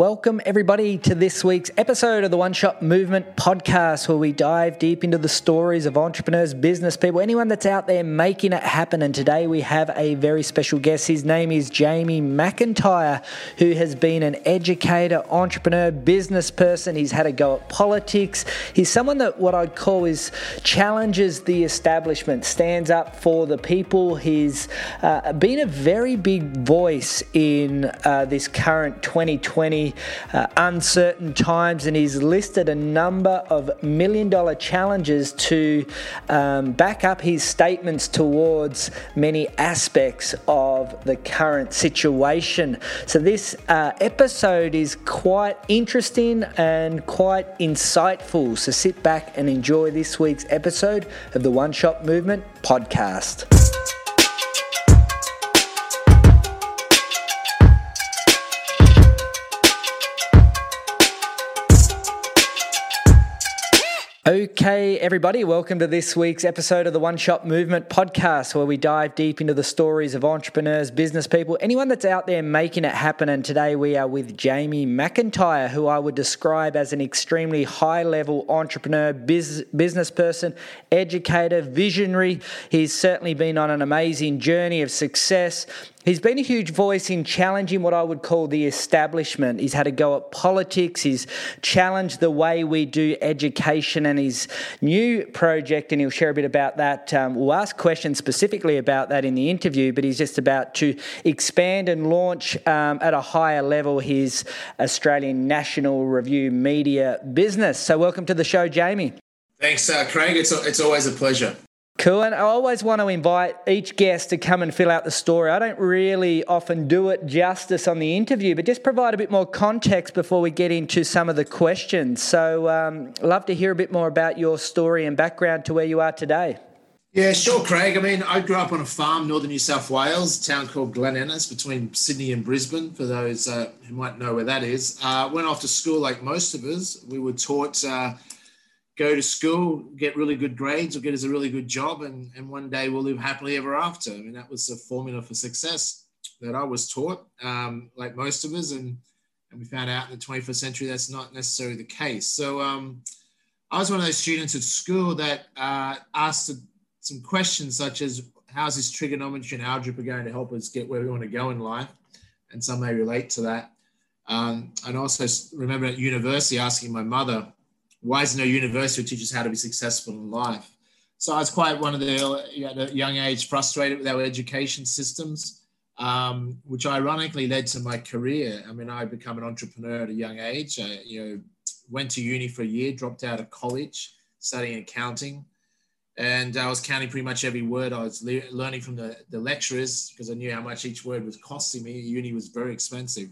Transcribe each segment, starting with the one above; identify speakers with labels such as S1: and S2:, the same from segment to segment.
S1: Welcome, everybody, to this week's episode of the One Shot Movement podcast, where we dive deep into the stories of entrepreneurs, business people, anyone that's out there making it happen. And today we have a very special guest. His name is Jamie McIntyre, who has been an educator, entrepreneur, business person. He's had a go at politics. He's someone that what I'd call is challenges the establishment, stands up for the people. He's uh, been a very big voice in uh, this current 2020 uh, uncertain times, and he's listed a number of million dollar challenges to um, back up his statements towards many aspects of the current situation. So, this uh, episode is quite interesting and quite insightful. So, sit back and enjoy this week's episode of the One Shot Movement podcast. Okay, everybody, welcome to this week's episode of the One Shot Movement podcast, where we dive deep into the stories of entrepreneurs, business people, anyone that's out there making it happen. And today we are with Jamie McIntyre, who I would describe as an extremely high level entrepreneur, biz- business person, educator, visionary. He's certainly been on an amazing journey of success. He's been a huge voice in challenging what I would call the establishment. He's had a go at politics. He's challenged the way we do education and his new project, and he'll share a bit about that. Um, we'll ask questions specifically about that in the interview, but he's just about to expand and launch um, at a higher level his Australian National Review media business. So, welcome to the show, Jamie.
S2: Thanks, uh, Craig. It's, it's always a pleasure.
S1: Cool. And I always want to invite each guest to come and fill out the story. I don't really often do it justice on the interview, but just provide a bit more context before we get into some of the questions. So, um, love to hear a bit more about your story and background to where you are today.
S2: Yeah, sure, Craig. I mean, I grew up on a farm, northern New South Wales, town called Glen Innes, between Sydney and Brisbane, for those uh, who might know where that is. Uh, went off to school like most of us. We were taught. Uh, go to school, get really good grades, or get us a really good job, and, and one day we'll live happily ever after. I mean, that was the formula for success that I was taught, um, like most of us, and and we found out in the 21st century that's not necessarily the case. So um, I was one of those students at school that uh, asked some questions such as, "How's this trigonometry and algebra going to help us get where we want to go in life?" And some may relate to that. Um, and also remember at university asking my mother why is there no university teaches how to be successful in life? So I was quite one of the young age frustrated with our education systems, um, which ironically led to my career. I mean, I become an entrepreneur at a young age. I, you know, went to uni for a year, dropped out of college, studying accounting, and I was counting pretty much every word. I was le- learning from the, the lecturers because I knew how much each word was costing me. Uni was very expensive.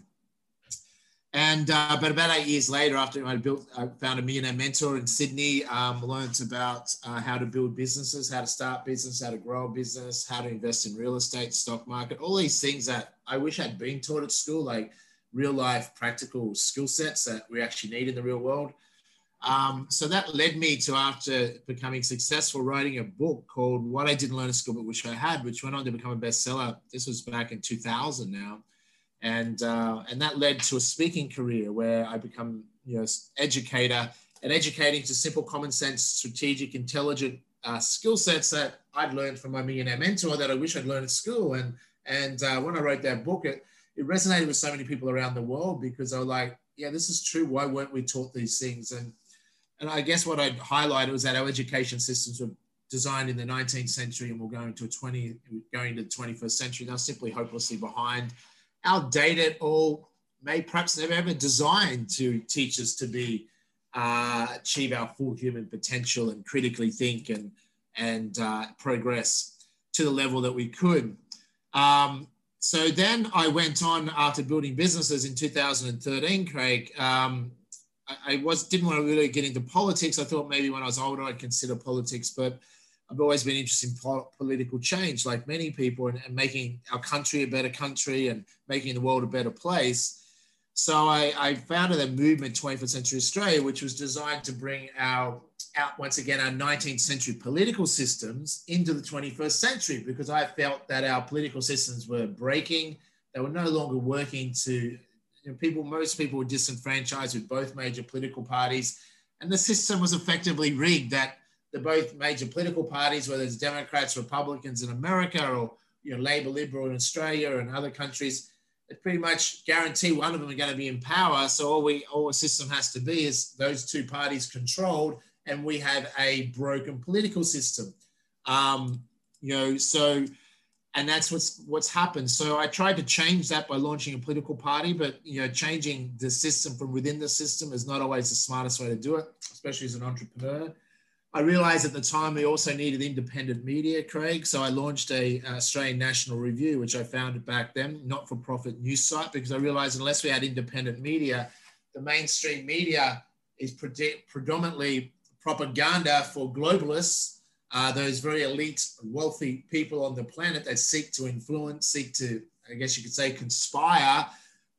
S2: And uh, but about eight years later, after I built, I found a millionaire mentor in Sydney. Um, learned about uh, how to build businesses, how to start business, how to grow a business, how to invest in real estate, stock market, all these things that I wish I'd been taught at school, like real life practical skill sets that we actually need in the real world. Um, so that led me to, after becoming successful, writing a book called What I Didn't Learn at School But Wish I Had, which went on to become a bestseller. This was back in 2000 now and uh, and that led to a speaking career where I become you know educator and educating to simple common sense strategic intelligent uh, skill sets that I'd learned from my millionaire mentor that I wish I'd learned at school. And and uh, when I wrote that book it it resonated with so many people around the world because they were like yeah this is true. Why weren't we taught these things? And and I guess what I'd highlighted was that our education systems were designed in the 19th century and we're going to a 20 going to the 21st century. They're simply hopelessly behind outdated or may perhaps never ever designed to teach us to be uh, achieve our full human potential and critically think and and uh, progress to the level that we could. Um, so then I went on after building businesses in 2013, Craig. Um, I, I was didn't want to really get into politics. I thought maybe when I was older I'd consider politics, but I've always been interested in po- political change, like many people, and, and, making our country a better country and making the world a better place. So I, I founded a movement, 21st Century Australia, which was designed to bring our out once again our 19th century political systems into the 21st century because I felt that our political systems were breaking. They were no longer working to you know, people, most people were disenfranchised with both major political parties, and the system was effectively rigged. That the both major political parties, whether it's Democrats, Republicans in America, or you know Labor, Liberal in Australia and other countries, it pretty much guarantee one of them are going to be in power. So all we all a system has to be is those two parties controlled, and we have a broken political system. Um, you know, so and that's what's what's happened. So I tried to change that by launching a political party, but you know, changing the system from within the system is not always the smartest way to do it, especially as an entrepreneur. I realized at the time we also needed independent media, Craig. So I launched a Australian National Review, which I founded back then, not-for-profit news site, because I realized unless we had independent media, the mainstream media is predominantly propaganda for globalists uh, those very elite, wealthy people on the planet that seek to influence, seek to, I guess you could say, conspire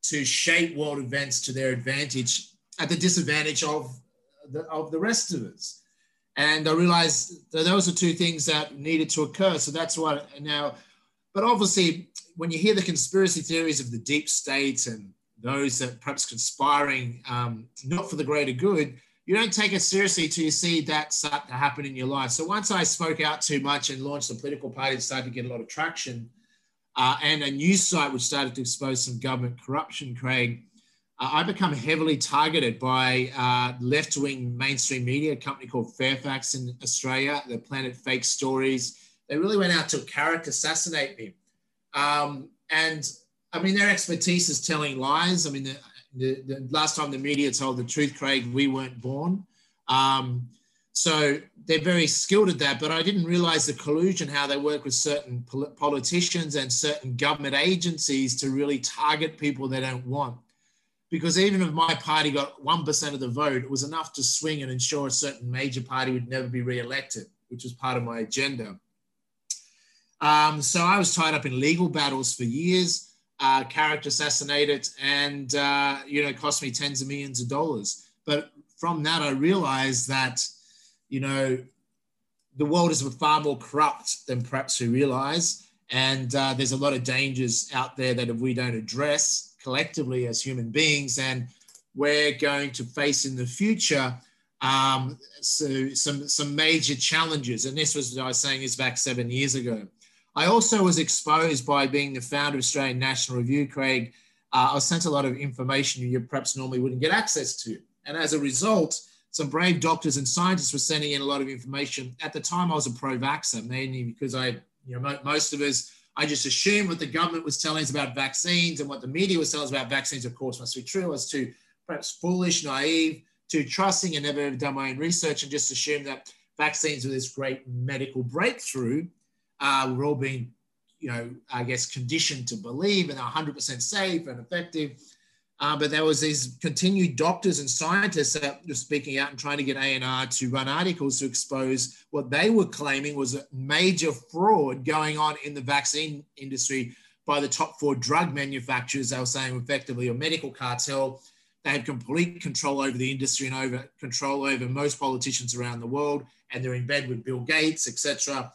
S2: to shape world events to their advantage at the disadvantage of the, of the rest of us. And I realized that those are two things that needed to occur. So that's what now, but obviously, when you hear the conspiracy theories of the deep state and those that perhaps conspiring um, not for the greater good, you don't take it seriously till you see that start to happen in your life. So once I spoke out too much and launched a political party that started to get a lot of traction, uh, and a news site which started to expose some government corruption, Craig, I become heavily targeted by uh, left-wing mainstream media, a company called Fairfax in Australia, the Planet Fake Stories. They really went out to character assassinate me. Um, and I mean, their expertise is telling lies. I mean, the, the, the, last time the media told the truth, Craig, we weren't born. Um, so they're very skilled at that, but I didn't realize the collusion, how they work with certain politicians and certain government agencies to really target people they don't want. Because even if my party got 1% of the vote, it was enough to swing and ensure a certain major party would never be re-elected, which was part of my agenda. Um, so I was tied up in legal battles for years uh, character assassinated, and uh, you know, cost me tens of millions of dollars. But from that, I realized that, you know, the world is far more corrupt than perhaps we realize, and uh, there's a lot of dangers out there that if we don't address collectively as human beings, and we're going to face in the future. Um, so some some major challenges, and this was what I was saying is back seven years ago. I also was exposed by being the founder of Australian National Review, Craig. Uh, I was sent a lot of information you perhaps normally wouldn't get access to. And as a result, some brave doctors and scientists were sending in a lot of information. At the time, I was a pro vaxxer, mainly because I, you know, most of us, I just assumed what the government was telling us about vaccines and what the media was telling us about vaccines, of course, must be true. I was too perhaps foolish, naive, too trusting, and never done my own research and just assumed that vaccines were this great medical breakthrough uh, we're all being, you know, I guess conditioned to believe and are 100% safe and effective. Uh, but there was these continued doctors and scientists that were speaking out and trying to get ANR to run articles to expose what they were claiming was a major fraud going on in the vaccine industry by the top four drug manufacturers. They were saying effectively a medical cartel. They had complete control over the industry and over control over most politicians around the world, and they're in bed with Bill Gates, etc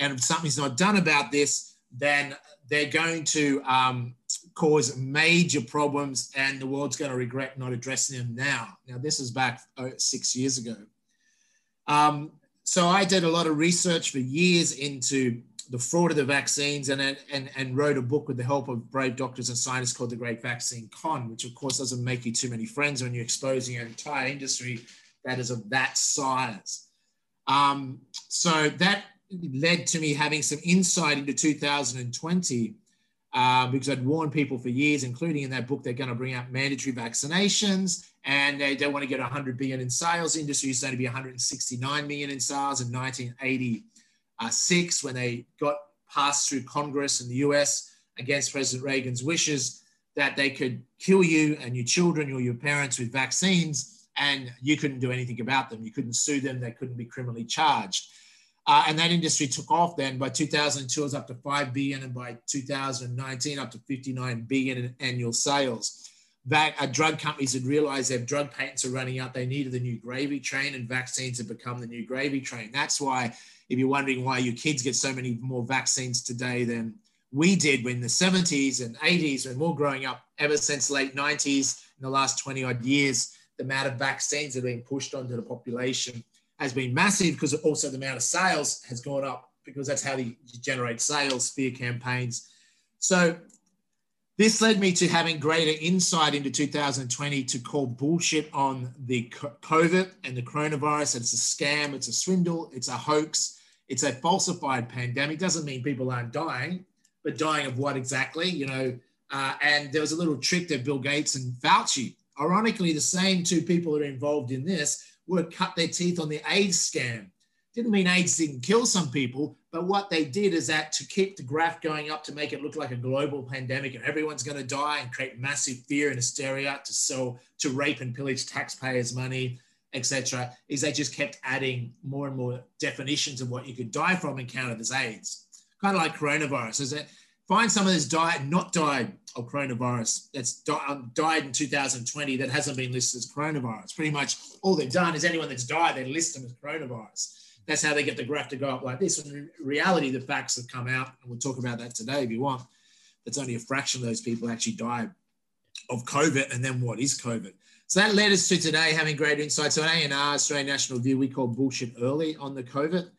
S2: and if something's not done about this, then they're going to um, cause major problems and the world's going to regret not addressing them now. Now, this is back uh, six years ago. Um, so I did a lot of research for years into the fraud of the vaccines and, and, and wrote a book with the help of brave doctors and scientists called The Great Vaccine Con, which of course doesn't make you too many friends when you're exposing an entire industry that is of that size. Um, so that led to me having some insight into 2020 uh, because I'd warned people for years, including in that book, they're going to bring out mandatory vaccinations and they don't want to get 100 billion in sales. The industry used to be 169 million in sales in 1986 when they got passed through Congress in the US against President Reagan's wishes that they could kill you and your children or your parents with vaccines and you couldn't do anything about them. You couldn't sue them. They couldn't be criminally charged. Uh, and that industry took off then. By 2002, it was up to 5 billion, and by 2019, up to 59 billion in annual sales. That uh, drug companies had realized their drug patents are running out. They needed the new gravy train, and vaccines have become the new gravy train. That's why, if you're wondering why your kids get so many more vaccines today than we did in the 70s and 80s when we we're growing up, ever since late 90s, in the last 20 odd years, the amount of vaccines that are being pushed onto the population has been massive because also the amount of sales has gone up because that's how you generate sales, fear campaigns. So this led me to having greater insight into 2020 to call bullshit on the COVID and the coronavirus. It's a scam, it's a swindle, it's a hoax, it's a falsified pandemic. Doesn't mean people aren't dying, but dying of what exactly? You know, uh, and there was a little trick that Bill Gates and Fauci, ironically, the same two people that are involved in this, would cut their teeth on the AIDS scam. Didn't mean AIDS didn't kill some people, but what they did is that to keep the graph going up to make it look like a global pandemic and everyone's going to die and create massive fear and hysteria to sell, to rape and pillage taxpayers' money, etc., is they just kept adding more and more definitions of what you could die from and counted as AIDS. Kind of like coronavirus. Is that find someone that's died, not died of coronavirus, that's um, died in 2020 that hasn't been listed as coronavirus. Pretty much all they've done is anyone that's died, they list them as coronavirus. That's how they get the graph to go up like this. In reality, the facts have come out, and we'll talk about that today if you want. That's only a fraction of those people actually died of COVID. And then what is COVID? So that led us to today having great insights on ANR, Australian National Review. We call bullshit early on the COVID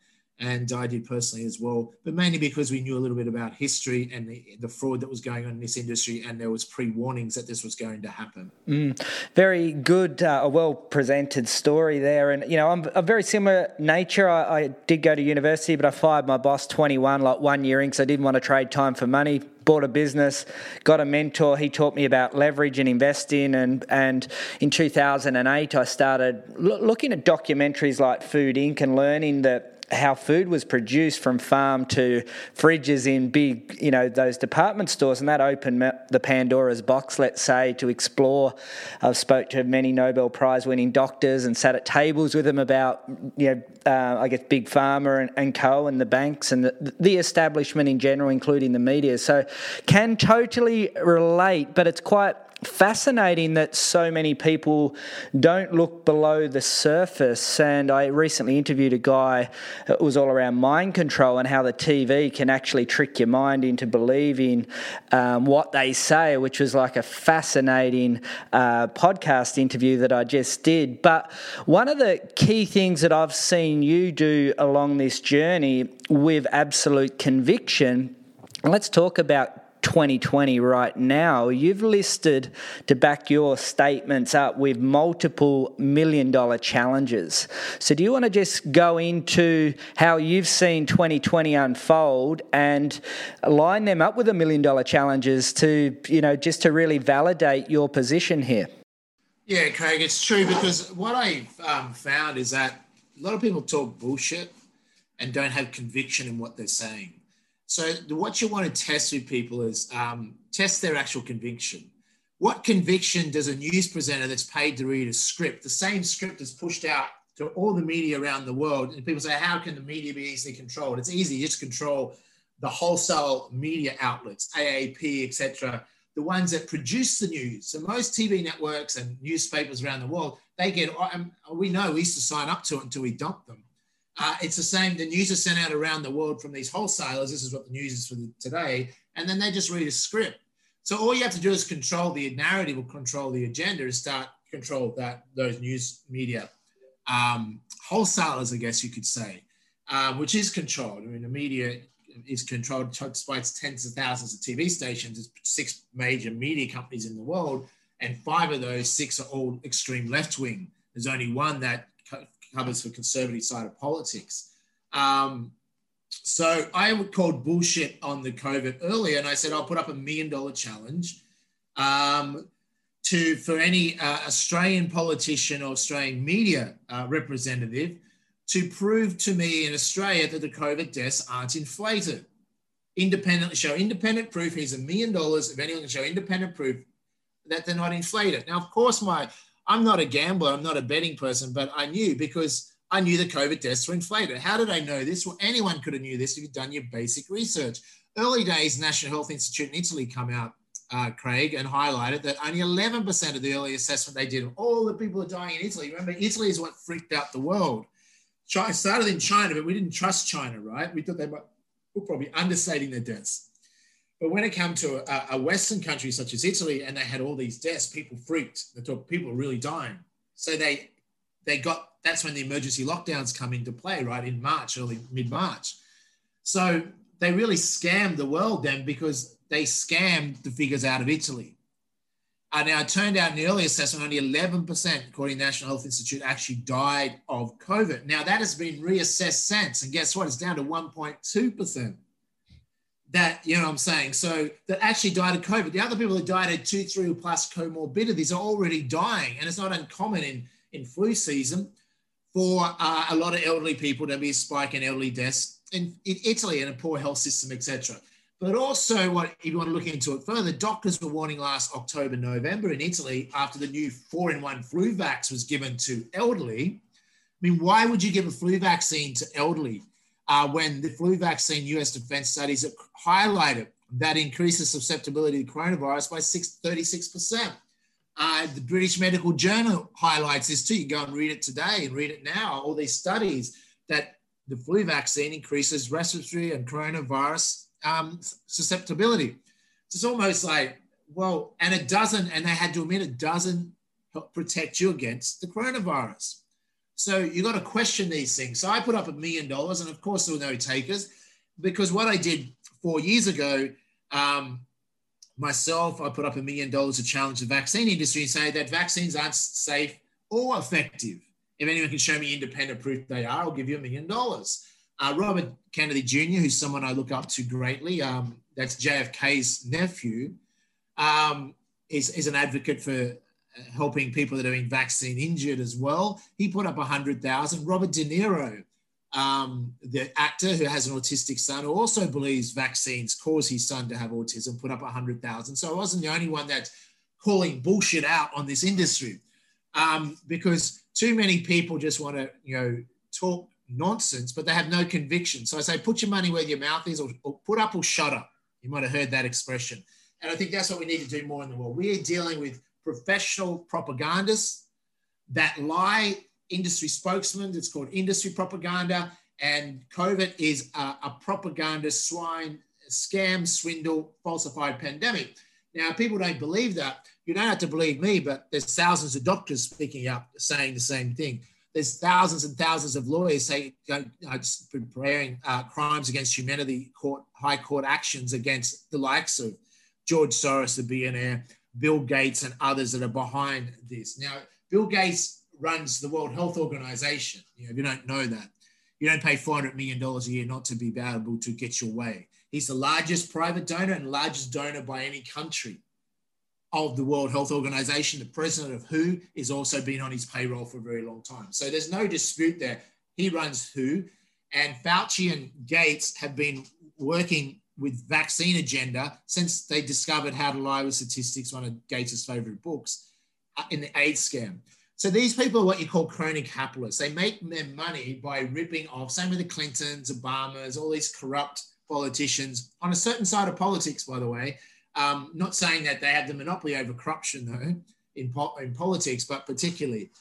S2: and I did personally as well, but mainly because we knew a little bit about history and the, the fraud that was going on in this industry, and there was pre-warnings that this was going to happen.
S1: Mm, very good, uh, a well-presented story there, and you know I'm a very similar nature. I, I, did go to university, but I fired my boss 21, like one year in, because I didn't want to trade time for money. Bought a business, got a mentor. He taught me about leverage and investing, and and in 2008 I started lo- looking at documentaries like Food Inc. and learning that how food was produced from farm to fridges in big, you know, those department stores, and that opened the Pandora's box, let's say, to explore. I've spoke to many Nobel Prize winning doctors and sat at tables with them about, you know, uh, I guess Big Pharma and, and Co. and the banks and the, the establishment in general, including the media. So, can totally relate, but it's quite fascinating that so many people don't look below the surface. And I recently interviewed a guy that was all around mind control and how the TV can actually trick your mind into believing um, what they say, which was like a fascinating uh, podcast interview that I just did. But one of the key things that I've seen you do along this journey with absolute conviction. Let's talk about 2020 right now, you've listed to back your statements up with multiple million dollar challenges. So, do you want to just go into how you've seen 2020 unfold and line them up with the million dollar challenges to, you know, just to really validate your position here?
S2: Yeah, Craig, it's true because what I've um, found is that a lot of people talk bullshit and don't have conviction in what they're saying. So what you want to test with people is um, test their actual conviction. What conviction does a news presenter that's paid to read a script, the same script is pushed out to all the media around the world, and people say, how can the media be easily controlled? It's easy, you just control the wholesale media outlets, AAP, etc., the ones that produce the news. So most TV networks and newspapers around the world, they get, um, we know we used to sign up to it until we dump them. Uh, it's the same. The news is sent out around the world from these wholesalers. This is what the news is for today, and then they just read a script. So all you have to do is control the narrative or control the agenda to start control that those news media um, wholesalers, I guess you could say, uh, which is controlled. I mean, the media is controlled despite tens of thousands of TV stations. It's six major media companies in the world, and five of those six are all extreme left wing. There's only one that covers for conservative side of politics. Um, so I called bullshit on the COVID earlier, and I said I'll put up a million dollar challenge um, to for any uh, Australian politician or Australian media uh, representative to prove to me in Australia that the COVID deaths aren't inflated. Independently show independent proof. Here's a million dollars if anyone can show independent proof that they're not inflated. Now, of course, my I'm not a gambler, I'm not a betting person, but I knew because I knew the COVID deaths were inflated. How did I know this? Well, anyone could have knew this if you'd done your basic research. Early days, National Health Institute in Italy come out, uh, Craig, and highlighted that only 11% of the early assessment they did of all the people are dying in Italy. Remember, Italy is what freaked out the world. China started in China, but we didn't trust China, right? We thought they were probably understating their deaths. But when it came to a, a, Western country such as Italy, and they had all these deaths, people freaked. They thought people were really dying. So they they got that's when the emergency lockdowns come into play, right in March, early mid March. So they really scammed the world then because they scammed the figures out of Italy. Uh, now, it turned out in the early assessment, only 11%, according to the National Health Institute, actually died of COVID. Now, that has been reassessed since. And guess what? It's down to 1.2%. That, you know what I'm saying? So, that actually died of COVID. The other people that died had two, three plus comorbidities are already dying. And it's not uncommon in, in flu season for uh, a lot of elderly people to be a spike in elderly deaths in, in Italy and a poor health system, etc. But also, what if you want to look into it further, doctors were warning last October, November in Italy after the new four-in-one flu vax was given to elderly. I mean, why would you give a flu vaccine to elderly uh, when the flu vaccine U.S. defense studies have highlighted that increases susceptibility to coronavirus by 36%? Uh, the British Medical Journal highlights this too. You go and read it today and read it now. All these studies that the flu vaccine increases respiratory and coronavirus um, susceptibility. It's almost like, well, and it doesn't, and they had to admit it doesn't protect you against the coronavirus. So you got to question these things. So I put up a million dollars, and of course there were no takers, because what I did four years ago, um, myself, I put up a million dollars to challenge the vaccine industry and say that vaccines aren't safe or effective. If anyone can show me independent proof they are, I'll give you a million dollars. Uh, Robert Kennedy Jr., who's someone I look up to greatly, um, that's JFK's nephew, um, is, is an advocate for helping people that are being vaccine injured as well. He put up 100,000. Robert De Niro, um, the actor who has an autistic son, who also believes vaccines cause his son to have autism, put up 100,000. So I wasn't the only one that's calling bullshit out on this industry um, because too many people just want to, you know, talk nonsense, but they have no conviction. So I say, put your money where your mouth is, or, or, put up or shut up. You might have heard that expression. And I think that's what we need to do more in the world. We are dealing with professional propagandists that lie, industry spokesmen. It's called industry propaganda. And COVID is a, a propaganda swine, scam, swindle, falsified pandemic. Now, people don't believe that. You don't have to believe me, but there's thousands of doctors speaking up saying the same thing there's thousands and thousands of lawyers say you preparing uh, crimes against humanity court high court actions against the likes of George Soros, the billionaire, Bill Gates, and others that are behind this. Now, Bill Gates runs the World Health Organization. You know, if you don't know that, you don't pay $400 million a year not to be able to get your way. He's the largest private donor and largest donor by any country of the World Health Organization, the president of WHO, is also been on his payroll for a very long time. So there's no dispute there. He runs WHO, and Fauci and Gates have been working with vaccine agenda since they discovered how to lie with statistics, one of Gates's favorite books, uh, in the AIDS scam. So these people are what you call crony capitalists. They make their money by ripping off, same with the Clintons, Obamas, all these corrupt politicians on a certain side of politics, by the way, um, not saying that they have the monopoly over corruption, though, in, po- in politics, but particularly.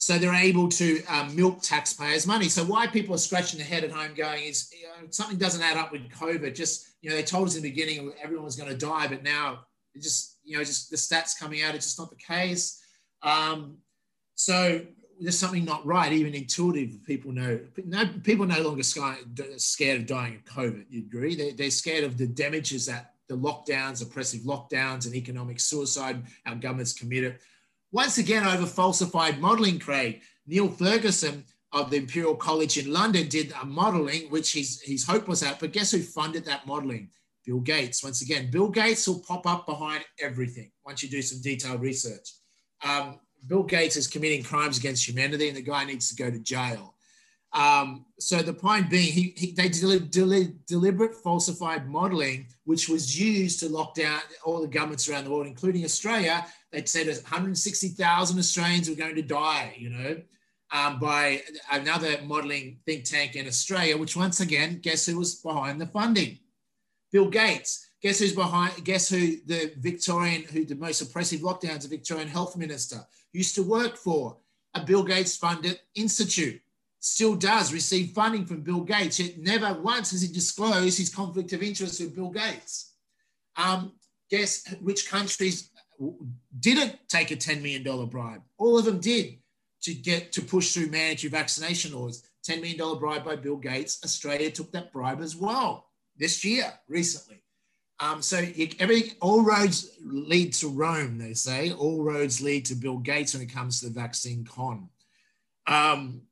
S2: So they're able to um, milk taxpayers' money. So why people are scratching their head at home going is you know, something doesn't add up with COVID. Just, you know, they told us in the beginning everyone was going to die, but now it just, you know, just the stats coming out, it's just not the case. Um, so there's something not right, even intuitive. People know, no, people no longer scared of dying of COVID. You agree? They, they're scared of the damages that the lockdowns, oppressive lockdowns, and economic suicide our government's committed. Once again, over falsified modelling, Craig. Neil Ferguson of the Imperial College in London did a modelling, which he's, his hope was at. But guess who funded that modelling? Bill Gates. Once again, Bill Gates will pop up behind everything once you do some detailed research. Um, Bill Gates is committing crimes against humanity, and the guy needs to go to jail. Um, so the point being, he, he they did deli- deliberate falsified modelling, which was used to lock down all the governments around the world, including Australia. They said 160,000 Australians were going to die, you know, um, by another modelling think tank in Australia. Which once again, guess who was behind the funding? Bill Gates. Guess who's behind? Guess who the Victorian, who the most oppressive lockdowns, the Victorian health minister used to work for a Bill Gates funded institute still does receive funding from Bill Gates, yet never once has he disclosed his conflict of interest with Bill Gates. Um, guess which countries didn't take a $10 million bribe? All of them did to get to push through mandatory vaccination laws. $10 million bribe by Bill Gates. Australia took that bribe as well this year, recently. Um, so every all roads lead to Rome, they say. All roads lead to Bill Gates when it comes to the vaccine con. Um,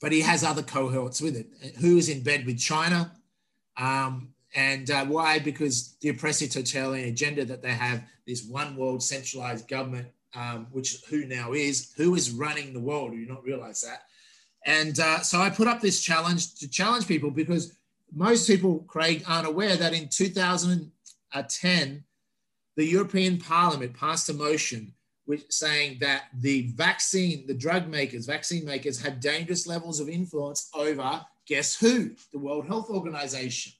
S2: but he has other cohorts with it. Who is in bed with China? Um, and uh, why? Because the oppressive totalitarian agenda that they have, this one world centralized government, um, which who now is, who is running the world? Do you not realize that? And uh, so I put up this challenge to challenge people because most people, Craig, aren't aware that in 2010, the European Parliament passed a motion which saying that the vaccine, the drug makers, vaccine makers have dangerous levels of influence over guess who? The World Health Organization.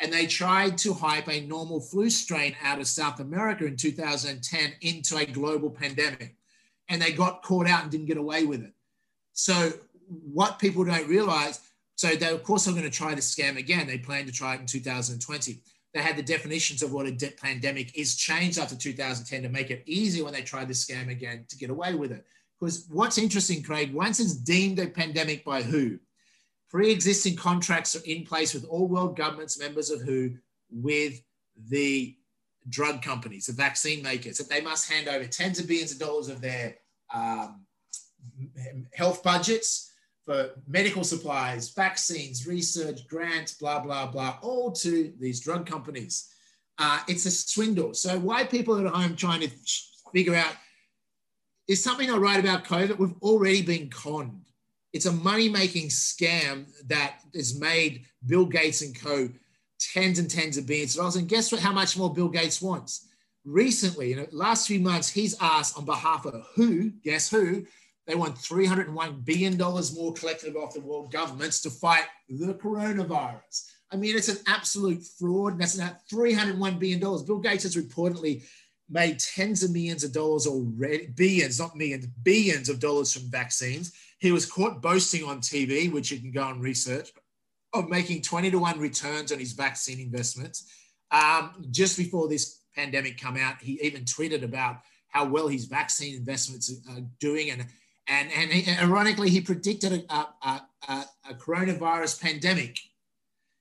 S2: And they tried to hype a normal flu strain out of South America in 2010 into a global pandemic. And they got caught out and didn't get away with it. So, what people don't realize so they, of course, are going to try the scam again. They plan to try it in 2020. They had the definitions of what a de- pandemic is changed after 2010 to make it easier when they try the scam again to get away with it. Because what's interesting, Craig, once it's deemed a pandemic by WHO, pre-existing contracts are in place with all world governments, members of WHO, with the drug companies, the vaccine makers, that they must hand over tens of billions of dollars of their um, health budgets for medical supplies, vaccines, research, grants, blah, blah, blah, all to these drug companies. Uh, it's a swindle. So, why people at home trying to figure out is something not right about COVID? We've already been conned. It's a money making scam that has made Bill Gates and co tens and tens of billions of dollars. And guess what? How much more Bill Gates wants? Recently, in the last few months, he's asked on behalf of who, guess who, they want $301 billion more collected off the world governments to fight the coronavirus. I mean, it's an absolute fraud. And That's not $301 billion. Bill Gates has reportedly made tens of millions of dollars already, billions, not millions, billions of dollars from vaccines. He was caught boasting on TV, which you can go and research, of making 20 to 1 returns on his vaccine investments. Um, just before this pandemic come out, he even tweeted about how well his vaccine investments are doing and and, and he, ironically, he predicted a, a, a, a, coronavirus pandemic.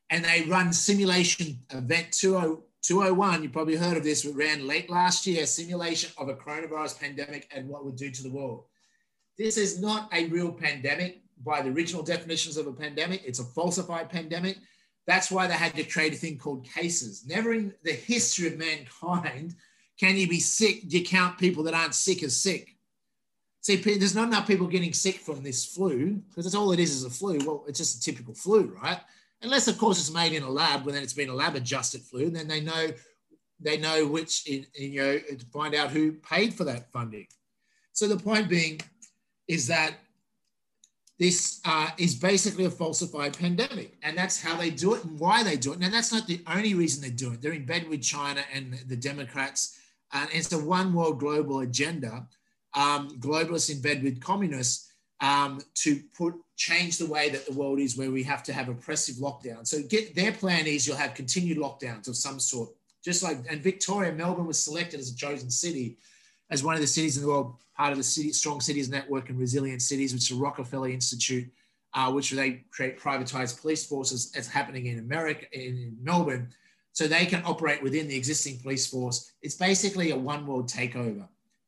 S2: And they run simulation event 201. You probably heard of this. It ran late last year, simulation of a coronavirus pandemic and what would do to the world. This is not a real pandemic by the original definitions of a pandemic. It's a falsified pandemic. That's why they had to create a thing called cases. Never in the history of mankind can you be sick. You count people that aren't sick as sick. See, there's not enough people getting sick from this flu because that's all it is is a flu. Well, it's just a typical flu, right? Unless, of course, it's made in a lab, when then it's been a lab adjusted flu, and then they know they know which in, in, you know to find out who paid for that funding. So the point being is that this uh, is basically a falsified pandemic, and that's how they do it and why they do it. Now that's not the only reason they do it. They're in bed with China and the Democrats, and it's a one world global agenda um, globalists in bed with communists um, to put change the way that the world is, where we have to have oppressive lockdown. So get their plan is you'll have continued lockdowns of some sort, just like and Victoria, Melbourne was selected as a chosen city, as one of the cities in the world, part of the city strong cities network and resilient cities, which is the Rockefeller Institute, uh, which they create privatized police forces, as happening in America in Melbourne, so they can operate within the existing police force. It's basically a one world takeover.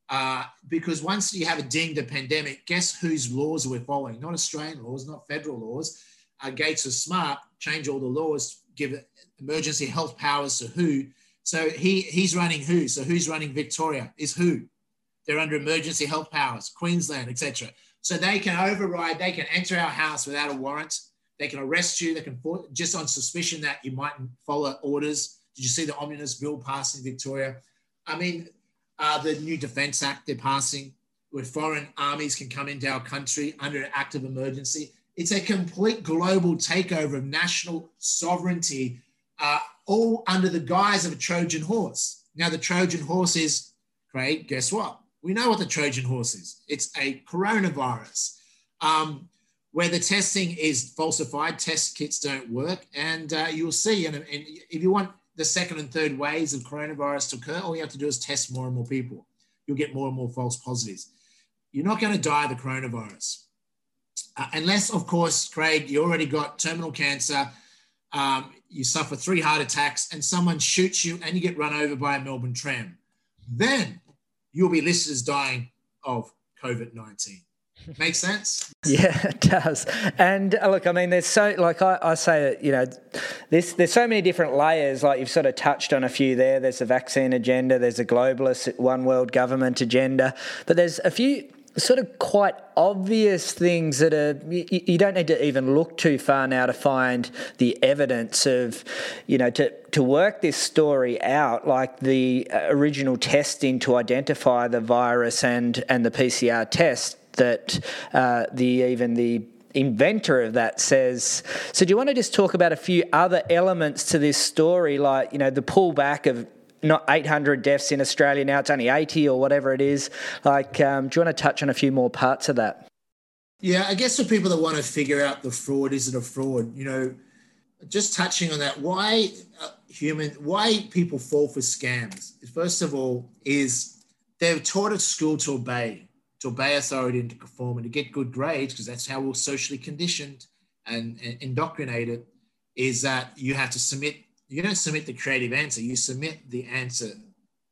S2: Uh, because once you have a deemed a pandemic, guess whose laws we're following? Not Australian laws, not federal laws. Uh, Gates was smart, change all the laws, give emergency health powers to who. So he he's running who? So who's running Victoria? Is who? They're under emergency health powers, Queensland, etc. So they can override. They can enter our house without a warrant. They can arrest you. They can just on suspicion that you might follow orders. Did you see the omnibus bill passed in Victoria? I mean, uh, the new Defence Act they're passing, where foreign armies can come into our country under an act of emergency. It's a complete global takeover of national sovereignty, uh, all under the guise of a Trojan horse. Now, the Trojan horse is, Craig, guess what? We know what the Trojan horse is. It's a coronavirus. Um, where the testing is falsified, test kits don't work, and uh, you'll see. And, and, if you want the second and third waves of coronavirus to occur, all you have to do is test more and more people. You'll get more and more false positives. You're not going to die of the coronavirus. Uh, unless, of course, Craig, you already got terminal cancer, um, you suffer three heart attacks, and someone shoots you and you get run over by a Melbourne tram. Then you'll be listed as dying of COVID 19. Makes sense?
S1: Yeah, it does. And uh, look, I mean, there's so, like I, I say, you know, this, there's so many different layers. Like you've sort of touched on a few there. There's a vaccine agenda, there's a globalist, one world government agenda, but there's a few sort of quite obvious things that are you, you, don't need to even look too far now to find the evidence of you know to to work this story out like the uh, original testing to identify the virus and and the PCR test that uh, the even the inventor of that says. So, do you want to just talk about a few other elements to this story, like you know the pullback of not 800 deaths in Australia now; it's only 80 or whatever it is. Like, um, do you want to touch on a few more parts of that?
S2: Yeah, I guess for people that want to figure out the fraud, is it a fraud? You know, just touching on that, why uh, human, why people fall for scams? First of all, is they're taught at school to obey to obey authority and to conform and to get good grades, because that's how we're socially conditioned and, and indoctrinated, is that you have to submit, you don't submit the creative answer, you submit the answer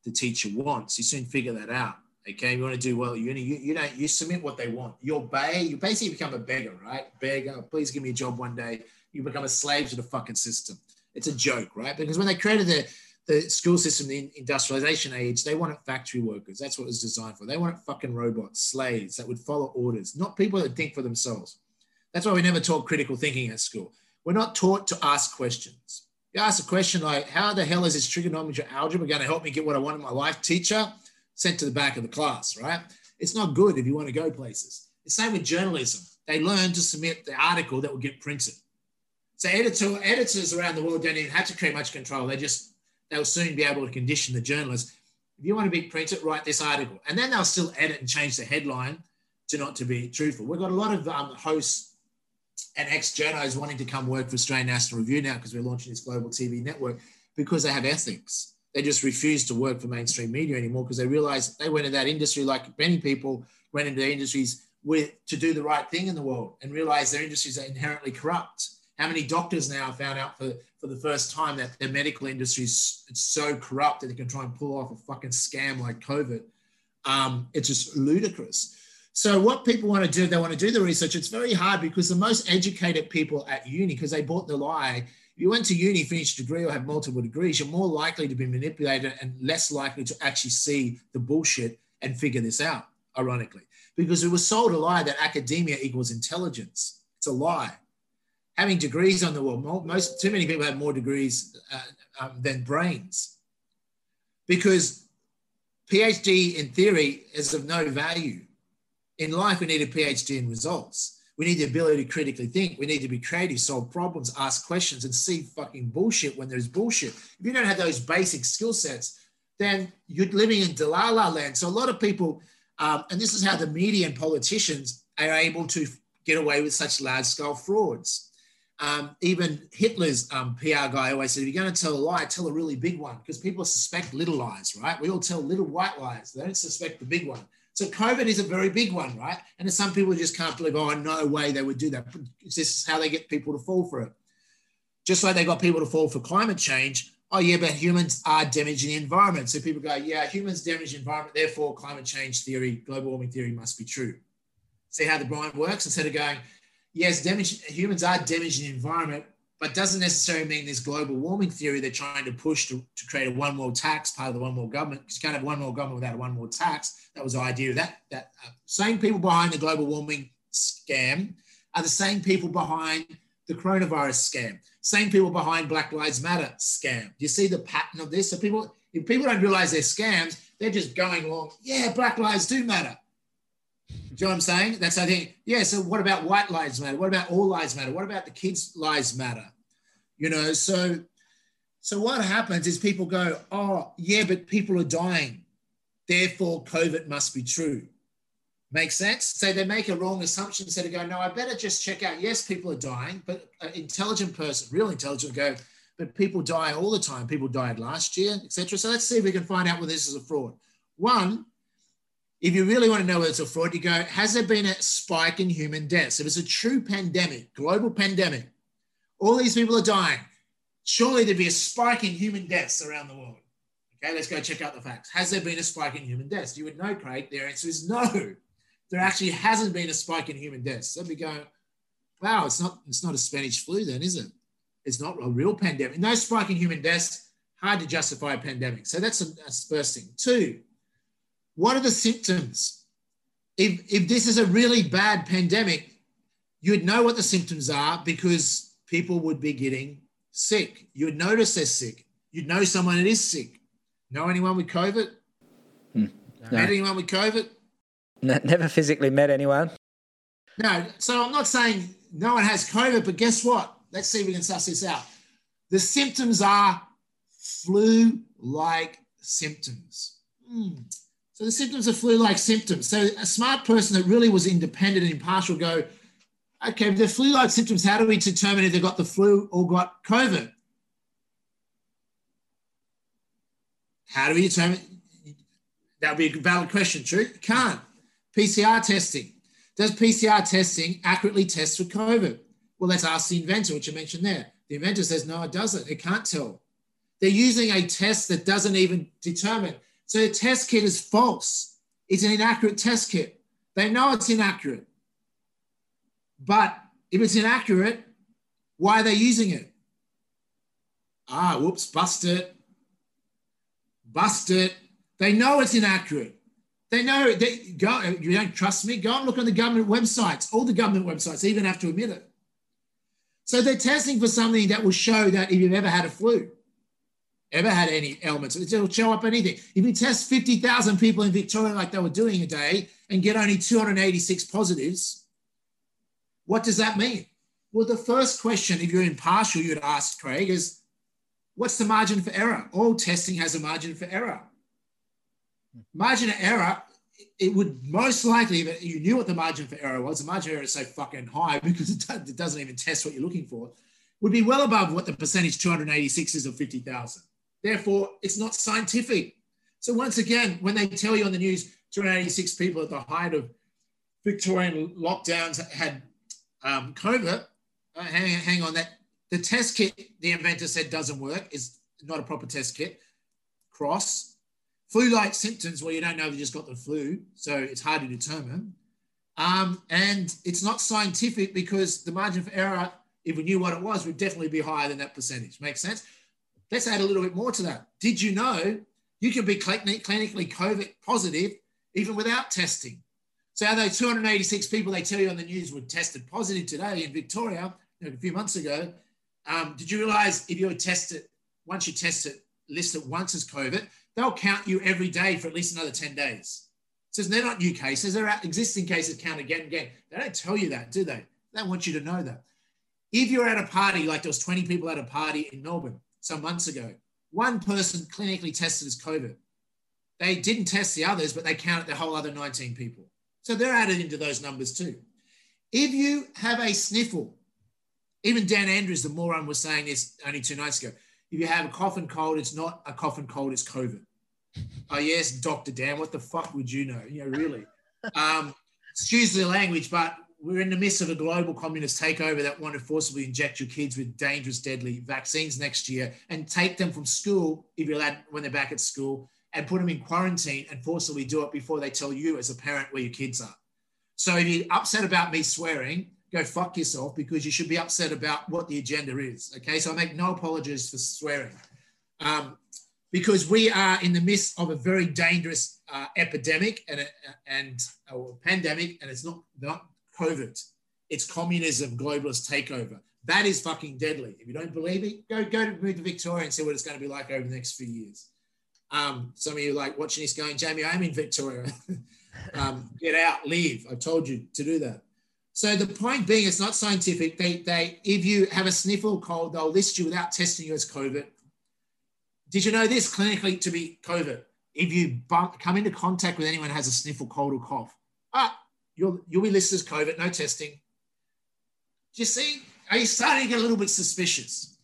S2: the teacher wants. You soon figure that out. Okay, you want to do well you, you, you don't you submit what they want. You obey, you basically become a beggar, right? Beggar, please give me a job one day. You become a slave to the fucking system. It's a joke, right? Because when they created the the school system, the industrialization age, they wanted factory workers. That's what it was designed for. They wanted fucking robots, slaves that would follow orders, not people that think for themselves. That's why we never taught critical thinking at school. We're not taught to ask questions. You ask a question like, how the hell is this trigonometry algebra going to help me get what I want in my life? Teacher, sent to the back of the class, right? It's not good if you want to go places. The same with journalism. They learn to submit the article that will get printed. So editor, editors around the world don't even have to create much control. They just they'll soon be able to condition the journalist. If you want to be printed, write this article. And then they'll still edit and change the headline to not to be truthful. We've got a lot of um, hosts and ex-journos wanting to come work for Australian National Review now because we're launching this global TV network because they have ethics. They just refuse to work for mainstream media anymore because they realize they went in that industry like many people went into the industries with to do the right thing in the world and realize their industries are inherently corrupt. How many doctors now found out for for the first time that their medical industry is so corrupt that they can try and pull off a fucking scam like COVID. Um, it's just ludicrous. So what people want to do, they want to do the research. It's very hard because the most educated people at uni, because they bought the lie, if you went to uni, finished degree or have multiple degrees, you're more likely to be manipulated and less likely to actually see the bullshit and figure this out, ironically. Because it was sold a lie that academia equals intelligence. It's a lie having degrees on the wall. Most too many people have more degrees uh, um, than brains, because PhD in theory is of no value. In life, we need a PhD in results. We need the ability to critically think. We need to be creative, solve problems, ask questions, and see fucking bullshit when there's bullshit. If you don't have those basic skill sets, then you're living in Dalala land. So a lot of people, um, and this is how the media and politicians are able to get away with such large scale frauds um, even Hitler's um, PR guy always said, if you're going to tell a lie, tell a really big one because people suspect little lies, right? We all tell little white lies. They don't suspect the big one. So COVID is a very big one, right? And some people just can't believe, oh, no way they would do that. This is how they get people to fall for it. Just like they got people to fall for climate change. Oh, yeah, but humans are damaging the environment. So people go, yeah, humans damage the environment. Therefore, climate change theory, global warming theory must be true. See how the brain works? Instead of going, yes, damage, humans are damaging the environment, but doesn't necessarily mean this global warming theory they're trying to push to, to create a one world tax, part of the one world government, because you can't have one world government without a one world tax. That was the idea of that. That uh, same people behind the global warming scam are the same people behind the coronavirus scam, same people behind Black Lives Matter scam. Do you see the pattern of this? So people, if people don't realize they're scams, they're just going along, yeah, Black Lives do matter. Do you know what I'm saying? That's I think, yeah. So what about white lives matter? What about all lives matter? What about the kids' lives matter? You know, so so what happens is people go, oh yeah, but people are dying, therefore COVID must be true. Make sense? So they make a wrong assumption instead of going, no, I better just check out. Yes, people are dying, but an intelligent person, real intelligent, go, but people die all the time. People died last year, etc. So let's see if we can find out whether this is a fraud. One, if you really want to know whether it's a fraud, you go, has there been a spike in human deaths? If it's a true pandemic, global pandemic, all these people are dying, surely there'd be a spike in human deaths around the world. Okay, let's go check out the facts. Has there been a spike in human deaths? You would know, Craig. Their answer is no. There actually hasn't been a spike in human deaths. So we go, wow, it's not it's not a Spanish flu then, is it? It's not a real pandemic. No spike in human deaths. Hard to justify a pandemic. So that's, that's the first thing. Two, what are the symptoms? If, if this is a really bad pandemic, you'd know what the symptoms are because people would be getting sick. You would notice they're sick. You'd know someone that is sick. Know anyone with COVID? Hmm. No. Met anyone with COVID?
S1: No, never physically met anyone.
S2: No, so I'm not saying no one has COVID, but guess what? Let's see if we can suss this out. The symptoms are flu like symptoms. Hmm. So the symptoms are flu-like symptoms. So a smart person that really was independent and impartial go, okay, the flu-like symptoms, how do we determine if they've got the flu or got COVID? How do we determine? That would be a valid question, true? You can't. PCR testing. Does PCR testing accurately test for COVID? Well, let's ask the inventor, which I mentioned there. The inventor says, no, it doesn't. It can't tell. They're using a test that doesn't even determine so the test kit is false. It's an inaccurate test kit. They know it's inaccurate. But if it's inaccurate, why are they using it? Ah, whoops, bust it. Bust it. They know it's inaccurate. They know they go, you don't trust me? Go and look on the government websites. All the government websites even have to admit it. So they're testing for something that will show that if you've ever had a flu ever had any elements. It'll show up anything. If you test 50,000 people in Victoria like they were doing a day and get only 286 positives, what does that mean? Well, the first question, if you're impartial, you'd ask Craig is, what's the margin for error? All testing has a margin for error. Margin of error, it would most likely, if you knew what the margin for error was, the margin of error is so fucking high because it doesn't even test what you're looking for, would be well above what the percentage 286 is of 50,000. Therefore, it's not scientific. So once again, when they tell you on the news, 286 people at the height of Victorian lockdowns had um, COVID, uh, hang, hang on, that the test kit the inventor said doesn't work is not a proper test kit. Cross. Flu-like symptoms where you don't know you just got the flu, so it's hard to determine. Um, and it's not scientific because the margin for error, if we knew what it was, would definitely be higher than that percentage. Makes sense? Let's add a little bit more to that. Did you know you can be clinically COVID positive even without testing? So, those 286 people they tell you on the news were tested positive today in Victoria a few months ago? Um, did you realize if you were tested, once you test it, list it once as COVID, they'll count you every day for at least another 10 days. So they're not new cases, they're existing cases count again and again. They don't tell you that, do they? They want you to know that. If you're at a party, like there was 20 people at a party in Melbourne, some months ago. One person clinically tested as COVID. They didn't test the others, but they counted the whole other 19 people. So they're added into those numbers too. If you have a sniffle, even Dan Andrews, the moron, was saying this only two nights ago. If you have a cough and cold, it's not a cough and cold, it's COVID. oh, yes, Dr. Dan, what the fuck would you know? You know, really. Um, excuse the language, but we're in the midst of a global communist takeover that want to forcibly inject your kids with dangerous, deadly vaccines next year and take them from school, if you're allowed, when they're back at school, and put them in quarantine and forcibly do it before they tell you as a parent where your kids are. So if you're upset about me swearing, go fuck yourself because you should be upset about what the agenda is. Okay, so I make no apologies for swearing. Um, because we are in the midst of a very dangerous uh, epidemic and, a, and a pandemic, and it's not, not COVID. It's communism, globalist takeover. That is fucking deadly. If you don't believe it, go go to move to Victoria and see what it's going to be like over the next few years. Um, some of you like watching this going, Jamie, I'm in Victoria. um, get out, leave. I've told you to do that. So the point being, it's not scientific. They, they, if you have a sniffle cold, they'll list you without testing you as COVID. Did you know this clinically to be COVID? If you bump, come into contact with anyone who has a sniffle, cold, or cough, ah, You'll, you'll be listed as COVID, no testing. Do you see? Are you starting to get a little bit suspicious?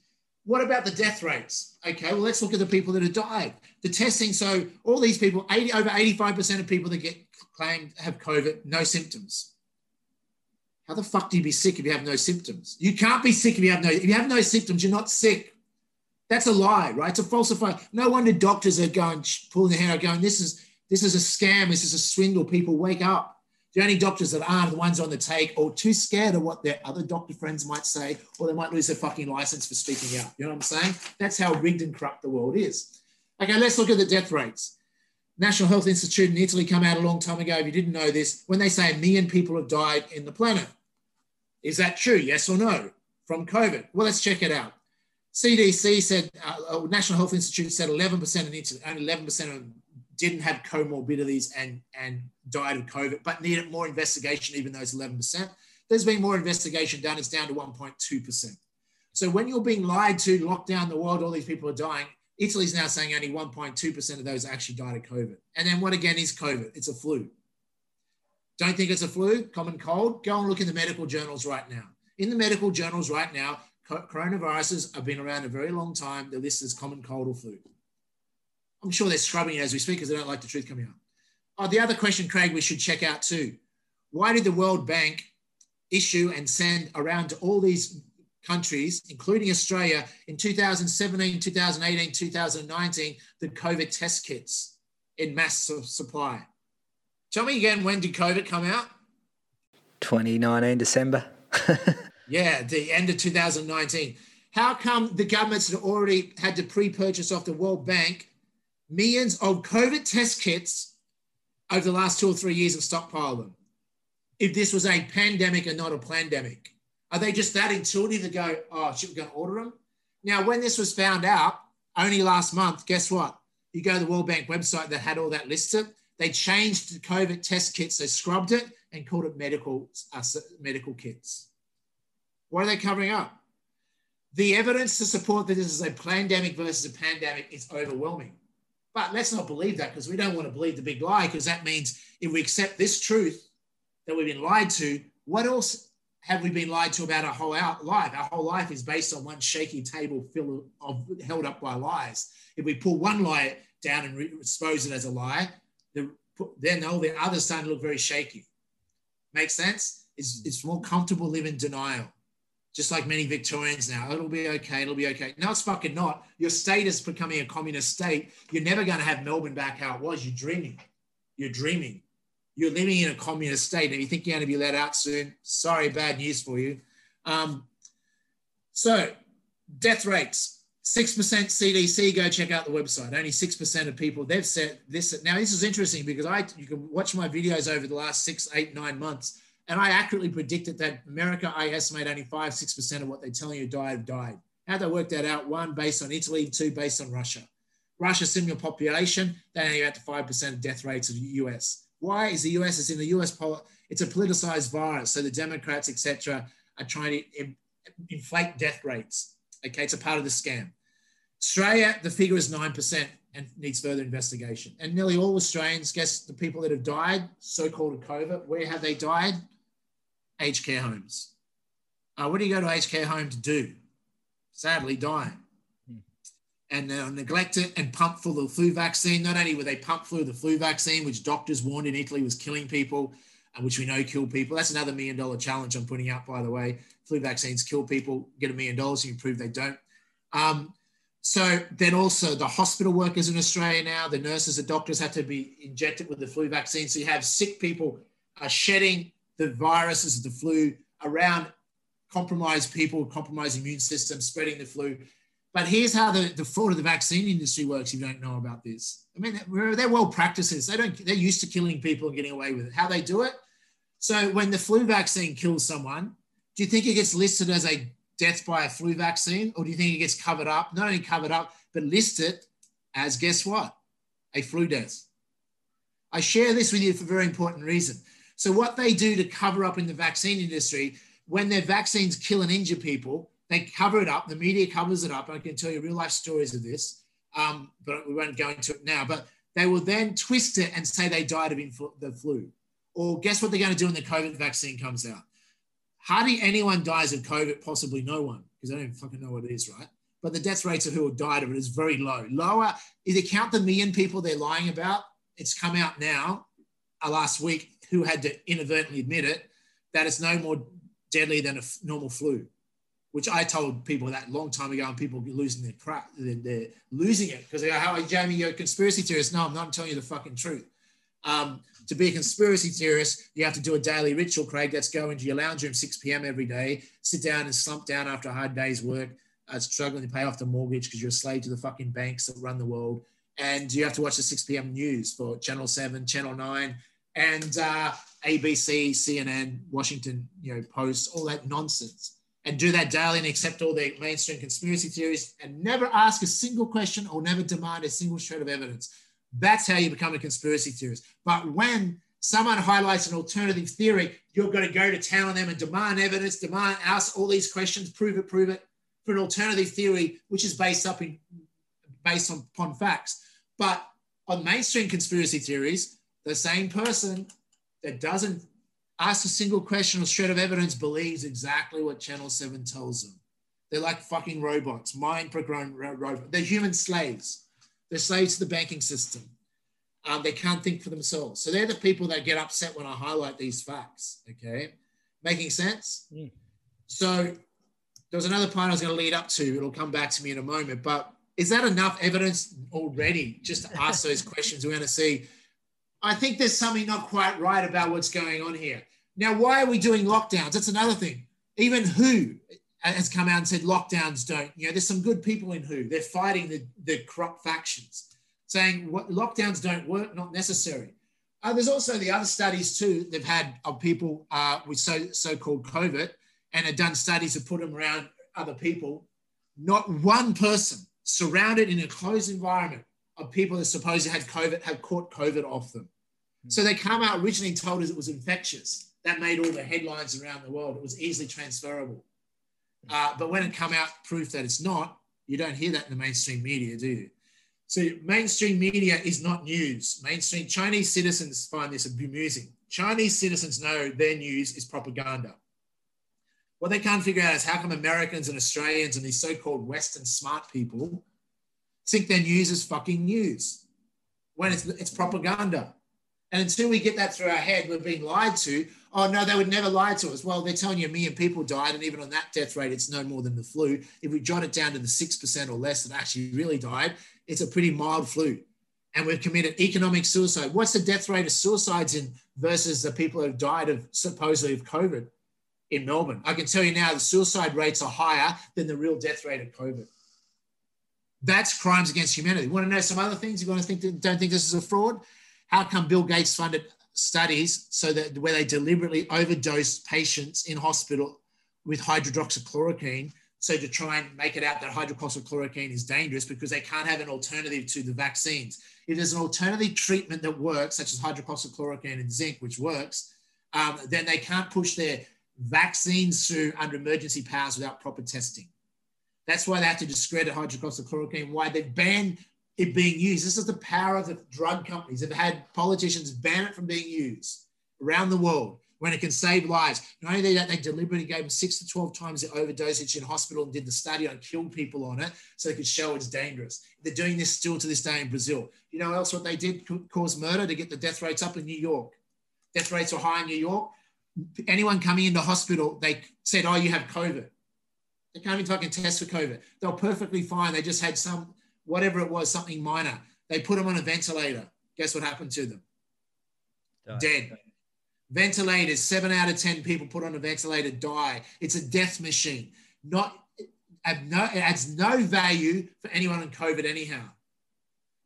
S2: What about the death rates? Okay, well, let's look at the people that have died. The testing, so all these people, 80, over 85% of people that get claimed have COVID, no symptoms. How the fuck do you be sick if you have no symptoms? You can't be sick if you have no, if you have no symptoms, you're not sick. That's a lie, right? It's a falsified. No wonder doctors are going, pulling their hair out, going, this is, this is a scam. This is a swindle. People wake up. The only doctors that aren't the ones on the take or too scared of what their other doctor friends might say, or they might lose their fucking license for speaking out. You know what I'm saying? That's how rigged and corrupt the world is. Okay, let's look at the death rates. National Health Institute in Italy come out a long time ago. If you didn't know this, when they say a million people have died in the planet, is that true? Yes or no? From COVID? Well, let's check it out. CDC said, uh, uh, National Health Institute said 11% in Italy, only 11% of didn't have comorbidities and, and died of COVID, but needed more investigation, even though it's 11%. There's been more investigation done, it's down to 1.2%. So when you're being lied to, lock down the world, all these people are dying, Italy's now saying only 1.2% of those actually died of COVID. And then what again is COVID? It's a flu. Don't think it's a flu, common cold? Go and look in the medical journals right now. In the medical journals right now, coronaviruses have been around a very long time. They're listed as common cold or flu. I'm sure they're scrubbing it as we speak because they don't like the truth coming out. Oh, the other question, Craig, we should check out too. Why did the World Bank issue and send around to all these countries, including Australia, in 2017, 2018, 2019, the COVID test kits in mass supply? Tell me again, when did COVID come out?
S1: 2019, December.
S2: yeah, the end of 2019. How come the governments had already had to pre purchase off the World Bank millions of COVID test kits over the last two or three years and stockpile them. If this was a pandemic and not a pandemic, are they just that intuitive to go, oh, we're going to order them? Now, when this was found out only last month, guess what? You go to the World Bank website that had all that listed. They changed the COVID test kits. They scrubbed it and called it medical, uh, medical kits. What are they covering up? The evidence to support that this is a pandemic versus a pandemic is overwhelming. But let's not believe that because we don't want to believe the big lie because that means if we accept this truth that we've been lied to, what else have we been lied to about our whole life? Our whole life is based on one shaky table filled of held up by lies. If we pull one lie down and expose it as a lie, the, then all the others start to look very shaky. Make sense? It's, it's more comfortable living denial just like many Victorians now. It'll be okay. It'll be okay. No, it's fucking not. Your state is becoming a communist state. You're never going to have Melbourne back how it was. You're dreaming. You're dreaming. You're living in a communist state and you think you're going to be let out soon. Sorry, bad news for you. Um, so, death rates 6% CDC, go check out the website. Only 6% of people, they've said this. Now, this is interesting because I you can watch my videos over the last six, eight, nine months and I accurately predicted that America, I estimate only 5 6% of what they're telling you died died. How they worked that out? One, based on Italy, two, based on Russia. Russia, similar population, they only to 5% of death rates of the US. Why is the US? It's in the US, it's a politicized virus. So the Democrats, etc., are trying to inflate death rates. Okay, it's a part of the scam. Australia, the figure is 9% and needs further investigation. And nearly all Australians, guess the people that have died, so called COVID, where have they died? Aged care homes. Uh, what do you go to aged care home to do? Sadly, die. Hmm. And they're neglected and pump full of the flu vaccine. Not only were they pumped full of the flu vaccine, which doctors warned in Italy was killing people, and which we know kill people. That's another million dollar challenge I'm putting out, by the way. Flu vaccines kill people, get a million dollars, you prove they don't. Um, so then also the hospital workers in Australia now, the nurses, the doctors have to be injected with the flu vaccine. So you have sick people are shedding the viruses, the flu around compromised people, compromised immune system, spreading the flu. But here's how the, the fraud of the vaccine industry works if you don't know about this. I mean, they're well practices. They don't, they're used to killing people and getting away with it. How they do it? So when the flu vaccine kills someone, do you think it gets listed as a death by a flu vaccine? Or do you think it gets covered up, not only covered up, but listed as guess what? A flu death. I share this with you for a very important reason. So what they do to cover up in the vaccine industry, when their vaccines kill and injure people, they cover it up. The media covers it up. I can tell you real life stories of this, um, but we won't go into it now. But they will then twist it and say they died of influ- the flu. Or guess what they're going to do when the COVID vaccine comes out? Hardly anyone dies of COVID, possibly no one, because I don't even fucking know what it is, right? but the death rates of who have died of it is very low. Lower, if you count the million people they're lying about, it's come out now, uh, last week, who had to inadvertently admit it, that it's no more deadly than a f- normal flu, which I told people that long time ago, and people losing their crap, they're, they're losing it because they go, "How, Jamie, you're a conspiracy theorist?" No, I'm not. Telling you the fucking truth. Um, to be a conspiracy theorist, you have to do a daily ritual, Craig. That's go into your lounge room 6 p.m. every day, sit down and slump down after a hard day's work, uh, struggling to pay off the mortgage because you're a slave to the fucking banks that run the world. And you have to watch the 6 p.m. news for Channel 7, Channel 9, and uh, ABC, CNN, Washington, you know, Post, all that nonsense. And do that daily and accept all the mainstream conspiracy theories and never ask a single question or never demand a single shred of evidence. That's how you become a conspiracy theorist. But when someone highlights an alternative theory, you're going to go to town on them and demand evidence, demand, ask all these questions, prove it, prove it for an alternative theory, which is based up in based on, upon facts. But on mainstream conspiracy theories, the same person that doesn't ask a single question or shred of evidence believes exactly what Channel 7 tells them. They're like fucking robots, mind programmed robots. They're human slaves. They're slaves to the banking system. Um, they can't think for themselves. So they're the people that get upset when I highlight these facts. Okay. Making sense? Mm. So there was another point I was going to lead up to. It'll come back to me in a moment. But is that enough evidence already just to ask those questions? We're going to see. I think there's something not quite right about what's going on here. Now, why are we doing lockdowns? That's another thing. Even WHO has come out and said lockdowns don't. You know, there's some good people in WHO. They're fighting the, the corrupt factions, saying what, lockdowns don't work, not necessary. Uh, there's also the other studies too. They've had of people uh, with so so-called COVID, and have done studies to put them around other people. Not one person surrounded in a closed environment of people that supposedly had COVID have caught COVID off them. So they come out originally told us it was infectious. That made all the headlines around the world. It was easily transferable. Uh, but when it come out proof that it's not, you don't hear that in the mainstream media, do you? So mainstream media is not news. Mainstream Chinese citizens find this amusing. Chinese citizens know their news is propaganda. What they can't figure out is how come Americans and Australians and these so-called Western smart people think their news is fucking news when it's, it's propaganda. And until we get that through our head, we're being lied to. Oh, no, they would never lie to us. Well, they're telling you a million people died. And even on that death rate, it's no more than the flu. If we jot it down to the 6% or less that actually really died, it's a pretty mild flu. And we've committed economic suicide. What's the death rate of suicides in versus the people who have died of supposedly of COVID in Melbourne? I can tell you now the suicide rates are higher than the real death rate of COVID. That's crimes against humanity. You want to know some other things? You want to think don't think this is a fraud? How come Bill Gates funded studies so that where they deliberately overdosed patients in hospital with hydroxychloroquine so to try and make it out that hydroxychloroquine is dangerous because they can't have an alternative to the vaccines. If there's an alternative treatment that works, such as hydroxychloroquine and zinc, which works, um, then they can't push their vaccines through under emergency powers without proper testing. That's why they have to discredit hydroxychloroquine, why they've banned it being used. This is the power of the drug companies. They've had politicians ban it from being used around the world when it can save lives. Not only that, they deliberately gave them six to 12 times the overdosage in hospital and did the study on killed people on it so they could show it's dangerous. They're doing this still to this day in Brazil. You know else what they did cause murder to get the death rates up in New York? Death rates are high in New York. Anyone coming into hospital, they said, oh, you have COVID. They can't even fucking test for COVID. They're perfectly fine. They just had some whatever it was, something minor. They put them on a ventilator. Guess what happened to them? Dead. Ventilators, seven out of 10 people put on a ventilator die. It's a death machine. Not, no, it adds no value for anyone on COVID anyhow.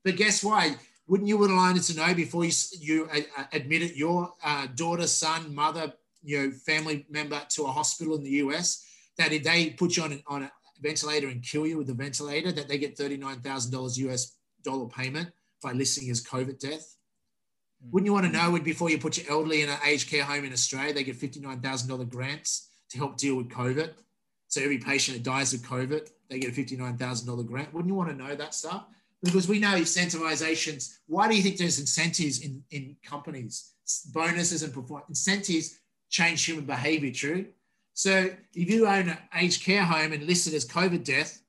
S2: But guess why? Wouldn't you would like to know before you, you uh, uh, admitted your uh, daughter, son, mother, you know, family member to a hospital in the US that if they put you on, on a, ventilator and kill you with the ventilator, that they get $39,000 US dollar payment by listing as COVID death. Mm. Wouldn't you want to know when before you put your elderly in an aged care home in Australia, they get $59,000 grants to help deal with COVID? So every patient that dies of COVID, they get a $59,000 grant. Wouldn't you want to know that stuff? Because we know incentivizations. Why do you think there's incentives in, in companies? Bonuses and performance incentives change human behavior, true? So if you own an aged care home and listed as COVID death,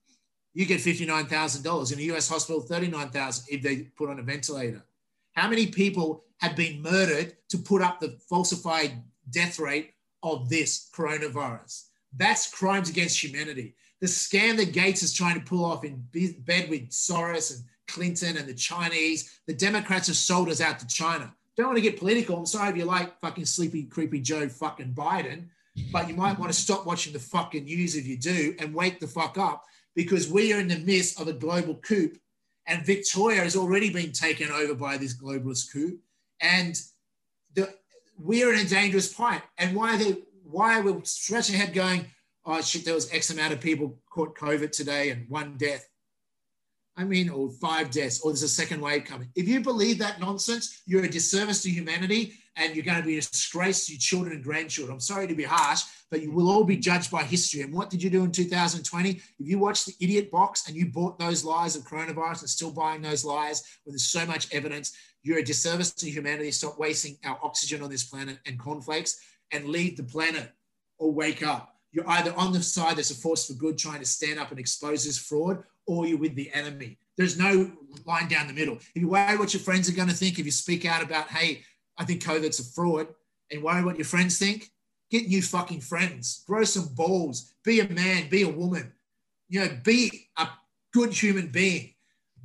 S2: you get $59,000. In a US hospital, 39,000 if they put on a ventilator. How many people have been murdered to put up the falsified death rate of this coronavirus? That's crimes against humanity. The scam that Gates is trying to pull off in bed with Soros and Clinton and the Chinese, the Democrats have sold us out to China. Don't want to get political. I'm sorry if you like fucking sleepy, creepy Joe fucking Biden, but you might want to stop watching the fucking news if you do and wake the fuck up because we are in the midst of a global coup and Victoria has already been taken over by this globalist coup. And the, we are in a dangerous point. And why are they why are we're stretching ahead going, oh shit, there was X amount of people caught COVID today and one death. I mean, or five deaths, or there's a second wave coming. If you believe that nonsense, you're a disservice to humanity and you're going to be a disgrace to your children and grandchildren. I'm sorry to be harsh, but you will all be judged by history. And what did you do in 2020? If you watched the idiot box and you bought those lies of coronavirus and still buying those lies when there's so much evidence, you're a disservice to humanity. Stop wasting our oxygen on this planet and cornflakes and leave the planet or wake up. You're either on the side that's a force for good trying to stand up and expose this fraud, or you're with the enemy. There's no line down the middle. If you worry what your friends are going to think, if you speak out about, hey, I think COVID's a fraud, and worry what your friends think, get new fucking friends, grow some balls, be a man, be a woman, you know, be a good human being.